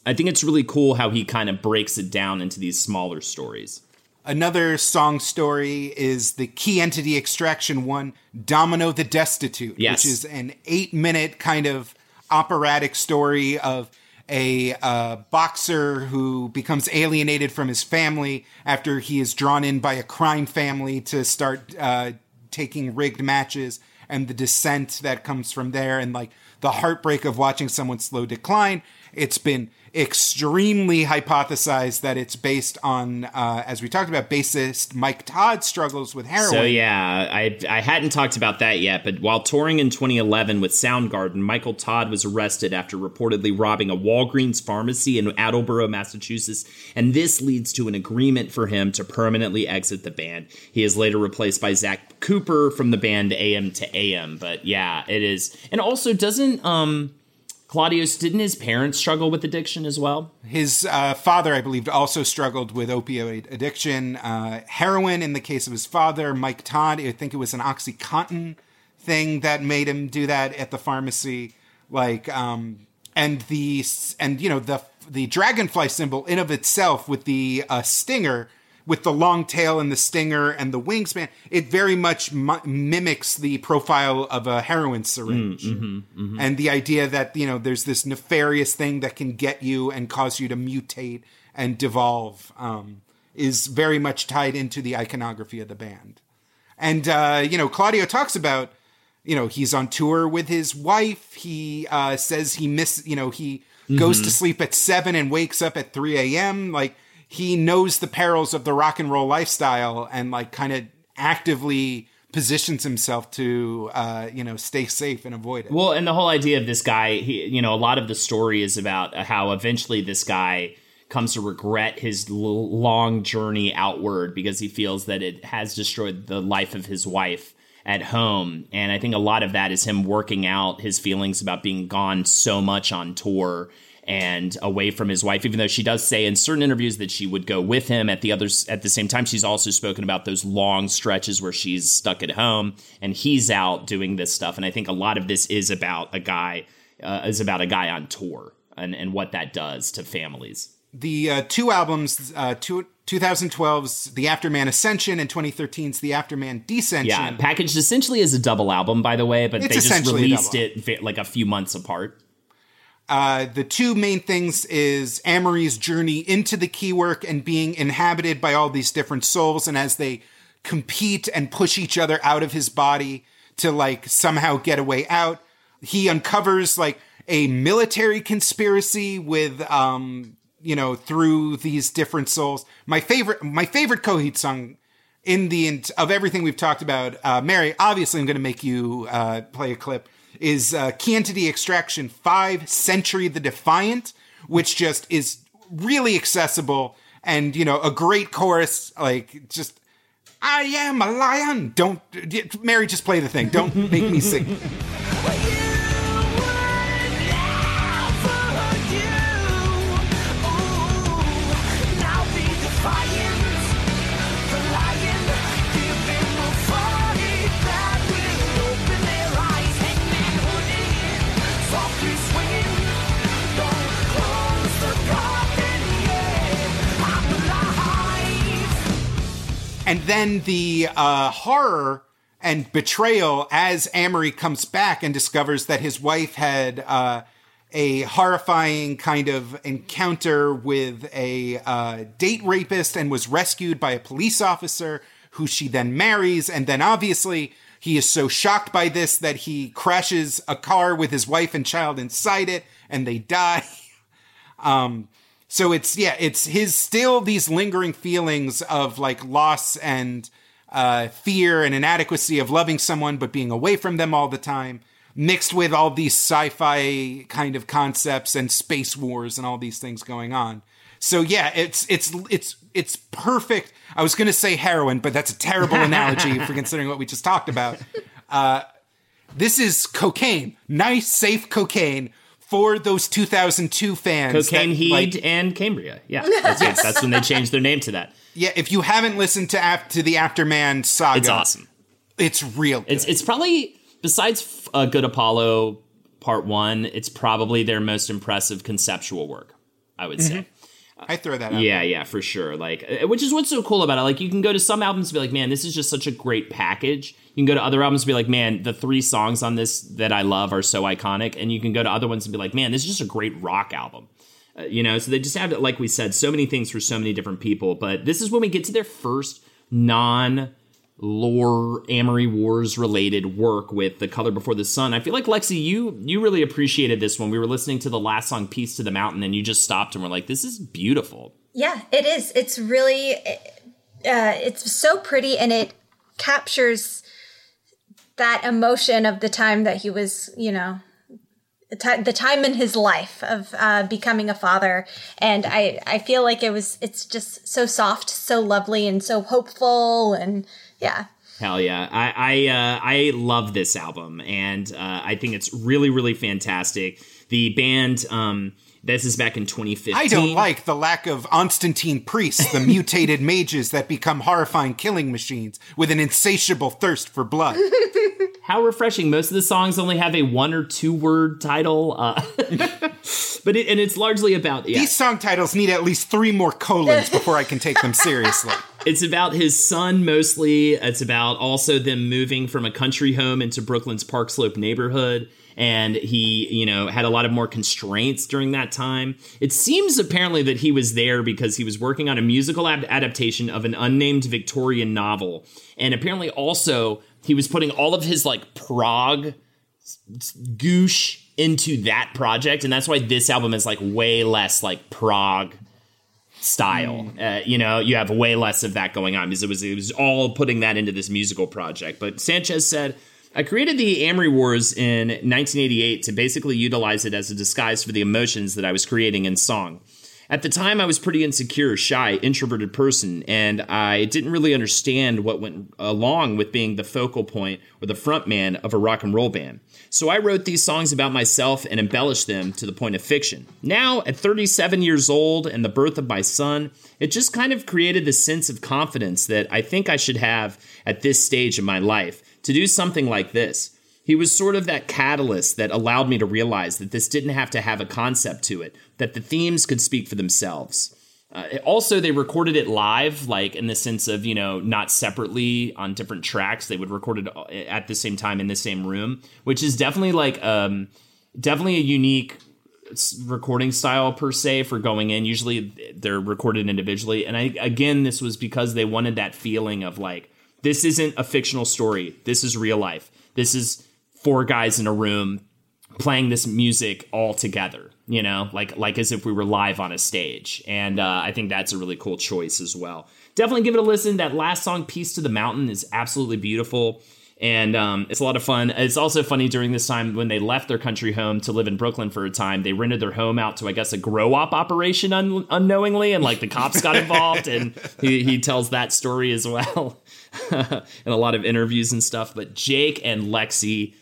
I think it's really cool how he kind of breaks it down into these smaller stories. Another song story is the Key Entity Extraction one, Domino the Destitute, Yes. which is an eight minute kind of operatic story of a uh, boxer who becomes alienated from his family after he is drawn in by a crime family to start uh, taking rigged matches and the descent that comes from there and like the heartbreak of watching someone slow decline. It's been extremely hypothesized that it's based on, uh, as we talked about, bassist Mike Todd struggles with heroin. So yeah, I I hadn't talked about that yet, but while touring in 2011 with Soundgarden, Michael Todd was arrested after reportedly robbing a Walgreens pharmacy in Attleboro, Massachusetts, and this leads to an agreement for him to permanently exit the band. He is later replaced by Zach Cooper from the band AM to AM, but yeah, it is. And also doesn't um Claudio's, didn't his parents struggle with addiction as well? His uh, father, I believe, also struggled with opioid addiction. Uh, heroin, in the case of his father, Mike Todd, I think it was an OxyContin thing that made him do that at the pharmacy. Like, um, and the and you know the the dragonfly symbol in of itself with the uh, stinger, with the long tail and the stinger and the wingspan, it very much mi- mimics the profile of a heroin syringe. And the idea that, you know, there's this nefarious thing that can get you and cause you to mutate and devolve um, is very much tied into the iconography of the band. And, uh, you know, Claudio talks about, you know, he's on tour with his wife. He uh, says he miss, you know, he goes to sleep at seven and wakes up at 3 a.m. Like, he knows the perils of the rock and roll lifestyle and, like, kind of actively positions himself to, uh, you know, stay safe and avoid it. Well, and the whole idea of this guy, he, you know, a lot of the story is about how eventually this guy comes to regret his l- long journey outward because he feels that it has destroyed the life of his wife at home. And I think a lot of that is him working out his feelings about being gone so much on tour and away from his wife even though she does say in certain interviews that she would go with him at the others at the same time she's also spoken about those long stretches where she's stuck at home and he's out doing this stuff. And i think a lot of this is about a guy uh, is about a guy on tour and, and what that does to families. The uh, two albums, uh, two, 2012's The Afterman Ascension and 2013's The Afterman Descension. yeah packaged essentially as a double album by the way but It's they just released it like a few months apart Uh, the two main things is Amory's journey into the keywork and being inhabited by all these different souls, and as they compete and push each other out of his body to like somehow get a way out, he uncovers like a military conspiracy with um you know through these different souls. My favorite, my favorite Coheed song in the of everything we've talked about, uh, Mary. Obviously, I'm going to make you uh, play a clip. Is uh, Entity Extraction Five Sentry the Defiant, which just is really accessible and you know a great chorus. Like just, I am a lion. Don't Mary, just play the thing. Don't make me sing. and then the uh, horror and betrayal as Amory comes back and discovers that his wife had uh, a horrifying kind of encounter with a uh, date rapist and was rescued by a police officer who she then marries. And then obviously he is so shocked by this that he crashes a car with his wife and child inside it and they die. Um, so it's yeah, it's his still these lingering feelings of like loss and uh, fear and inadequacy of loving someone but being away from them all the time, mixed with all these sci-fi kind of concepts and space wars and all these things going on. So yeah, it's it's it's it's perfect. I was going to say heroin, but that's a terrible analogy for considering what we just talked about. Uh, this is cocaine, nice, safe cocaine for those 2002 fans. cocaine that, heed like, and cambria yeah that's, it. that's when they changed their name to that yeah, if you haven't listened to af- to the Afterman saga, it's awesome It's real. Good. It's it's probably besides uh, Good Apollo Part One, it's probably their most impressive conceptual work. I would say. I throw that out. Yeah, yeah, for sure. Like, uh, which is what's so cool about it. Like, you can go to some albums and be like, man, this is just such a great package. You can go to other albums and be like, man, the three songs on this that I love are so iconic. And you can go to other ones and be like, man, this is just a great rock album. Uh, you know, so they just have, like we said, so many things for so many different people. But this is when we get to their first non lore Amory Wars related work with The Color Before the Sun. I feel like Lexe, you you really appreciated this one. we were listening to the last song, Peace to the Mountain, and you just stopped and were like, this is beautiful. Yeah, it is. It's really, uh, it's so pretty, and it captures that emotion of the time that he was, you know, the time in his life of uh, becoming a father, and I I feel like it was it's just so soft, so lovely, and so hopeful, and yeah, Hell yeah! I I, uh, I love this album, and uh, I think it's really really fantastic. The band, um, this is back in 2015. I don't like the lack of Constantine priests, the mutated mages that become horrifying killing machines with an insatiable thirst for blood. How refreshing! Most of the songs only have a one or two word title, uh, but it, and it's largely about yeah. These song titles need at least three more colons before I can take them seriously. It's about his son mostly. It's about also them moving from a country home into Brooklyn's Park Slope neighborhood. And he, you know, had a lot of more constraints during that time. It seems apparently that he was there because he was working on a musical ad- adaptation of an unnamed Victorian novel. And apparently also he was putting all of his like prog goosh into that project. And that's why this album is like way less like prog style. Uh, you know, you have way less of that going on because it was it was all putting that into this musical project. But Sanchez said, "I created the Amory Wars in 1988 to basically utilize it as a disguise for the emotions that I was creating in song." At the time, I was pretty insecure, shy, introverted person, and I didn't really understand what went along with being the focal point or the front man of a rock and roll band. So I wrote these songs about myself and embellished them to the point of fiction. Now, at 37 years old and the birth of my son, it just kind of created the sense of confidence that I think I should have at this stage of my life to do something like this. He was sort of that catalyst that allowed me to realize that this didn't have to have a concept to it, that the themes could speak for themselves. Uh, also, they recorded it live, like in the sense of, you know, not separately on different tracks. They would record it at the same time in the same room, which is definitely like, um, definitely a unique recording style per se for going in. Usually they're recorded individually. And I, again, this was because they wanted that feeling of like, this isn't a fictional story. This is real life. This is four guys in a room playing this music all together you know? Like like as if we were live on a stage. And uh, i think that's a really cool choice as well. Definitely give it a listen. That last song peace to the mountain is absolutely beautiful and um, it's a lot of fun it's also funny during this time when they left their country home to live in brooklyn for a time they rented their home out to i guess a grow op operation un- unknowingly and like the cops got involved and he, he tells that story as well in a lot of interviews and stuff but jake and Lexe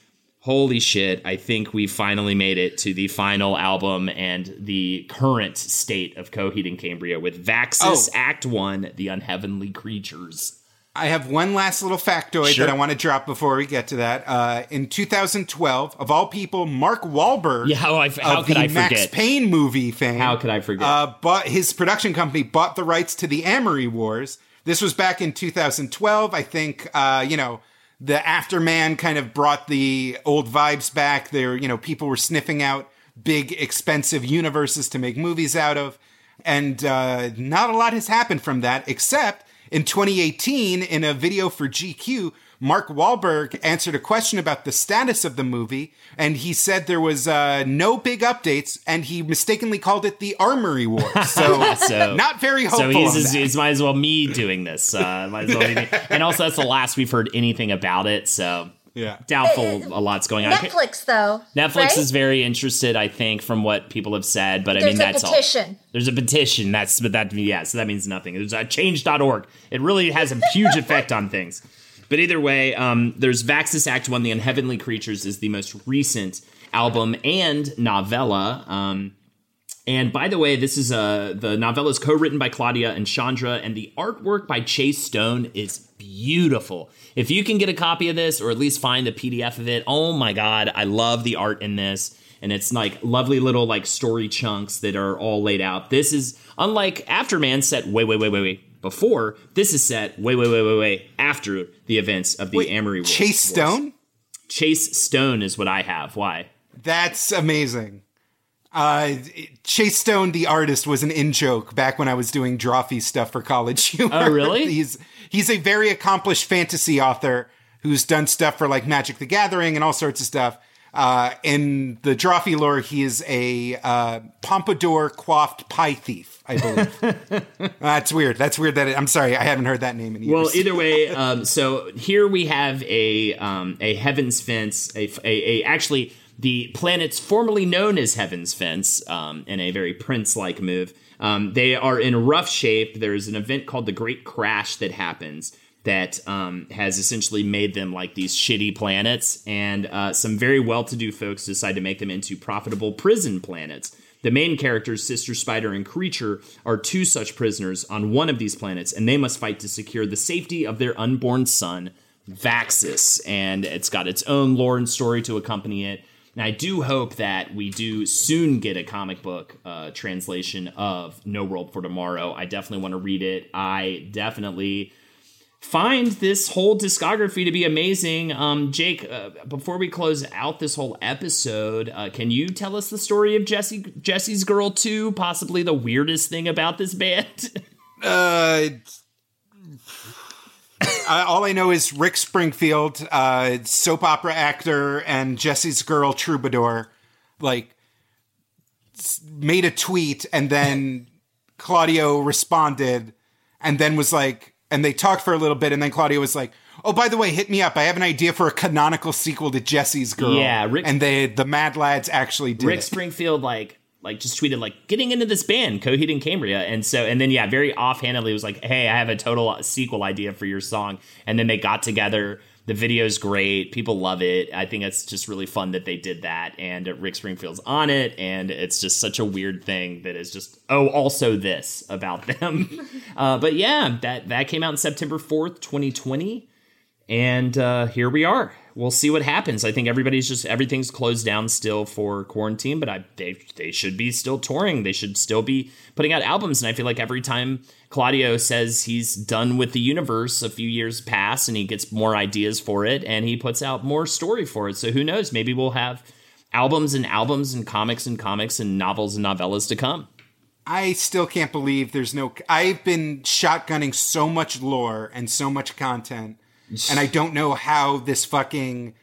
holy shit, I think we finally made it to the final album and the current state of Coheed and Cambria with Vaxis Oh. Act 1, The Unheavenly Creatures. I have one last little factoid Sure. that I want to drop before we get to that. Uh, in 2012, of all people, Mark Wahlberg Yeah, how I- how of could the I Max forget? Payne movie fame. How could I forget? Uh, but his production company bought the rights to the Amory Wars. This was back in 2012. I think, uh, you know, the Afterman kind of brought the old vibes back. There, you know, people were sniffing out big, expensive universes to make movies out of. And uh, not a lot has happened from that, except in 2018, in a video for GQ, Mark Wahlberg answered a question about the status of the movie, and he said there was uh, no big updates, and he mistakenly called it the Armory Wars. So, So- not very hopeful. So he's, it's, might as well me doing this. Uh, might as well be me. And also, that's the last we've heard anything about it. So Yeah. doubtful a lot's going on. Netflix, though. Netflix right? is very interested, I think, from what people have said. But I There's mean, a that's all. petition. There's a petition. That's but that yeah. So that means nothing. There's a change.org. It really has a huge effect on things. But either way, um, there's Vaxis Act One. The Unheavenly Creatures is the most recent album and novella. Um, and by the way, this is uh, the novella is co-written by Claudio and Chandra, and the artwork by Chase Stone is beautiful. If you can get a copy of this, or at least find the PDF of it, oh my god, I love the art in this, and it's like lovely little like story chunks that are all laid out. This is unlike Afterman set way, way, way, way, way before. This is set way, way, way, way, way after the events of the Wait, Amory. Chase Stone? Chase Stone is what I have. Why? That's amazing. Uh, Chase Stone, the artist, was an in joke back when I was doing Drawfee stuff for College Humor. Oh, really? he's he's a very accomplished fantasy author who's done stuff for like Magic the Gathering and all sorts of stuff. Uh, in the Drawfee lore, he is a uh, pompadour coiffed pie thief, I believe. That's weird. That's weird. That it, I'm sorry, I haven't heard that name in years. Well, either way, um, so here we have a um, a Heaven's Fence, a, a, a actually the planets formerly known as Heaven's Fence, um, in a very Prince-like move. Um, they are in rough shape. There's an event called the Great Crash that happens. that um, has essentially made them like these shitty planets. And uh, some very well to do folks decide to make them into profitable prison planets. The main characters, Sister Spider and Creature, are two such prisoners on one of these planets, and they must fight to secure the safety of their unborn son, Vaxis. And it's got its own lore and story to accompany it. And I do hope that we do soon get a comic book uh, translation of No World for Tomorrow. I definitely want to read it. I definitely find this whole discography to be amazing. Um, Jake, uh, before we close out this whole episode, uh, can you tell us the story of Jesse Jesse's Girl 2? Possibly the weirdest thing about this band? Uh, I- all I know is Rick Springfield, uh, soap opera actor, and Jesse's girl troubadour, like made a tweet, and then Claudio responded, and then was like, and they talked for a little bit, and then Claudio was like, "Oh, by the way, hit me up. I have an idea for a canonical sequel to Jesse's girl." Yeah, Rick- and they the Mad Lads actually did Rick it. Springfield like like just tweeted like getting into this band Coheed and Cambria. And so and then yeah very offhandedly was like hey I have a total sequel idea for your song. And then they got together. The video's great. People love it. I think it's just really fun that they did that and Rick Springfield's on it and it's just such a weird thing that is just oh also this about them. Uh, but yeah that that came out on September 4th 2020 and uh, here we are. We'll see what happens. I think everybody's just everything's closed down still for quarantine, but I they they should be still touring. They should still be putting out albums. And I feel like every time Claudio says he's done with the universe, a few years pass and he gets more ideas for it, and he puts out more story for it. So who knows? Maybe we'll have albums and albums and comics and comics and novels and novellas to come. I still can't believe there's no. I've been shotgunning so much lore and so much content, and I don't know how this fucking.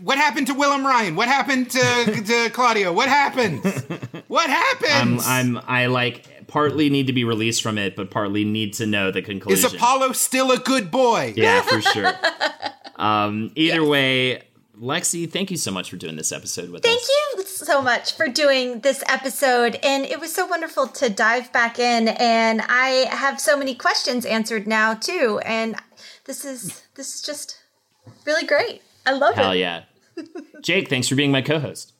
What happened to Wilhelm Ryan? What happened to, to Claudio? What happened? What happened? I'm happened? I'm I like partly need to be released from it, but partly need to know the conclusion. Is Apollo still a good boy? Yeah, for sure. um, either way, Lexe, thank you so much for doing this episode with Thank us. Thank you so much for doing this episode. And it was so wonderful to dive back in. And I have so many questions answered now, too. And this is this is just really great. I love Hell it. Hell yeah. Jake, thanks for being my co-host.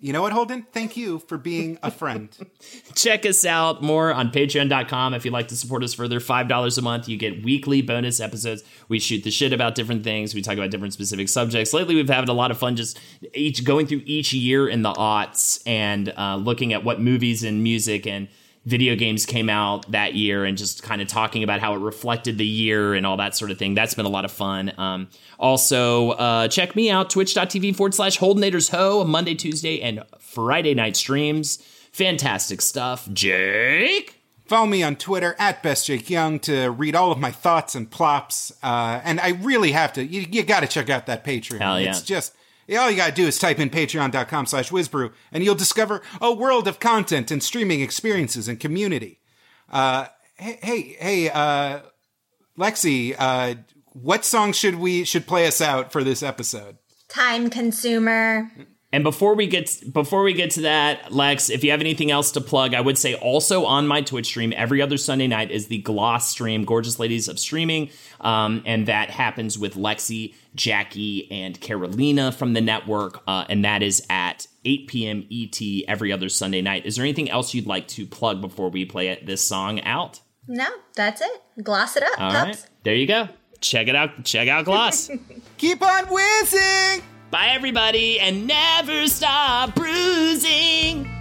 You know what, Holden? Thank you for being a friend. Check us out more on patreon.com if you'd like to support us further. $5 a month. You get weekly bonus episodes. We shoot the shit about different things. We talk about different specific subjects. Lately, we've had a lot of fun just each going through each year in the aughts and uh, looking at what movies and music and video games came out that year and just kind of talking about how it reflected the year and all that sort of thing. That's been a lot of fun. Um, also, uh, check me out, twitch.tv forward slash Holdenators Ho, Monday, Tuesday, and Friday night streams. Fantastic stuff. Jake? Follow me on Twitter at Best Jake Young to read all of my thoughts and plops. Uh, and I really have to, you, you got to check out that Patreon. Hell yeah. It's just, all you got to do is type in patreon.com slash wizbru and you'll discover a world of content and streaming experiences and community. Uh, hey, hey, hey, uh, Lexe, uh, what song should we, should play us out for this episode? Time consumer. And before we get before we get to that, Lex, if you have anything else to plug, I would say also on my Twitch stream every other Sunday night is the Gloss stream, Gorgeous Ladies of Streaming, um, and that happens with Lexe, Jackie, and Carolina from the network, uh, and that is at 8 p.m. ET every other Sunday night. Is there anything else you'd like to plug before we play it, this song out? No, that's it. Gloss it up, All pups. right, there you go. Check it out. Check out Gloss. Keep on whizzing! Bye, everybody, and never stop bruising.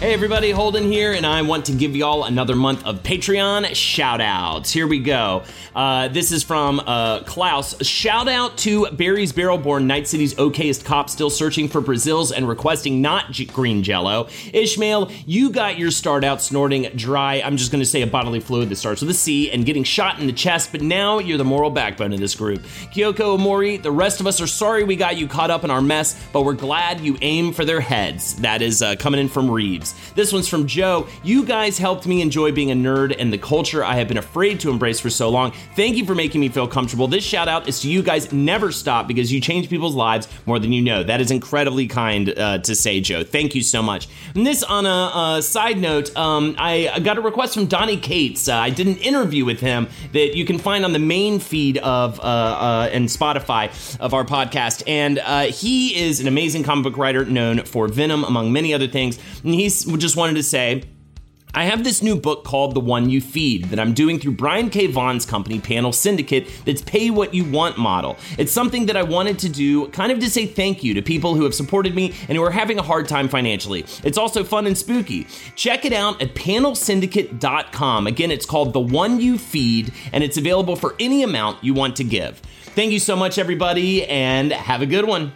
Hey everybody, Holden here, and I want to give y'all another month of Patreon shout outs. Here we go. Uh, this is from uh, Klaus. Shout out to Barry's Barrelborn, Night City's okayest cop, still searching for Brazils and requesting not G- green jello. Ishmael, you got your start out snorting dry, I'm just going to say a bodily fluid that starts with a C, and getting shot in the chest, but now you're the moral backbone of this group. Kyoko Omori, the rest of us are sorry we got you caught up in our mess, but we're glad you aim for their heads. That is uh, coming in from Reeves. Loves. This one's from Joe. You guys helped me enjoy being a nerd and the culture I have been afraid to embrace for so long. Thank you for making me feel comfortable. This shout out is to you guys. Never stop because you change people's lives more than you know. That is incredibly kind uh, to say, Joe. Thank you so much. And this, on a, side note, um, I got a request from Donnie Cates. Uh, I did an interview with him that you can find on the main feed of uh, uh, and Spotify of our podcast, and uh, he is an amazing comic book writer known for Venom, among many other things. And he just wanted to say. I have this new book called The One You Feed that I'm doing through Brian K. Vaughan's company, Panel Syndicate, that's pay what you want model. It's something that I wanted to do kind of to say thank you to people who have supported me and who are having a hard time financially. It's also fun and spooky. Check it out at panelsyndicate.com. Again, it's called The One You Feed, and it's available for any amount you want to give. Thank you so much, everybody, and have a good one.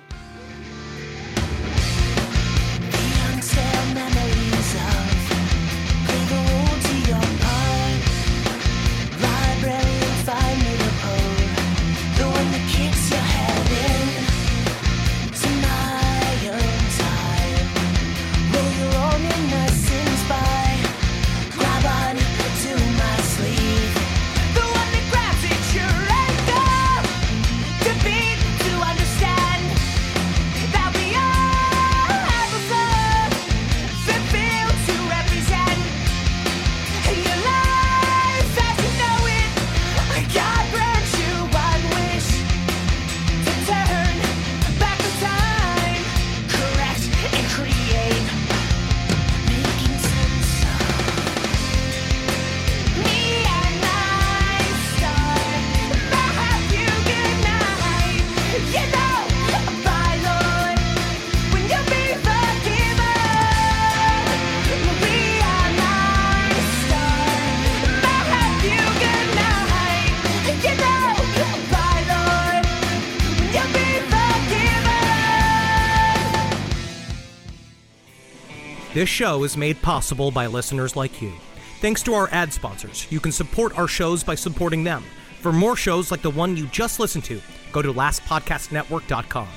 This show is made possible by listeners like you. Thanks to our ad sponsors, you can support our shows by supporting them. For more shows like the one you just listened to, go to lastpodcastnetwork.com.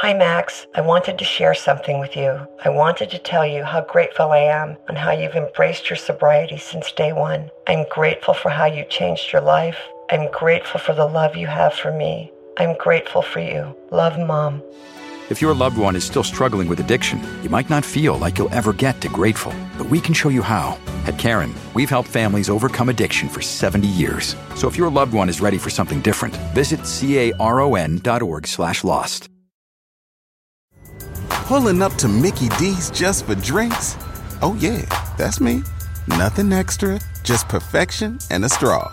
Hi, Max. I wanted to share something with you. I wanted to tell you how grateful I am and how you've embraced your sobriety since day one. I'm grateful for how you changed your life. I'm grateful for the love you have for me. I'm grateful for you. Love, Mom. If your loved one is still struggling with addiction, you might not feel like you'll ever get to grateful, but we can show you how. At Caron, we've helped families overcome addiction for 70 years. So if your loved one is ready for something different, visit caron.org slash lost. Pulling up to Mickey D's just for drinks? Oh, yeah, that's me. Nothing extra, just perfection and a straw.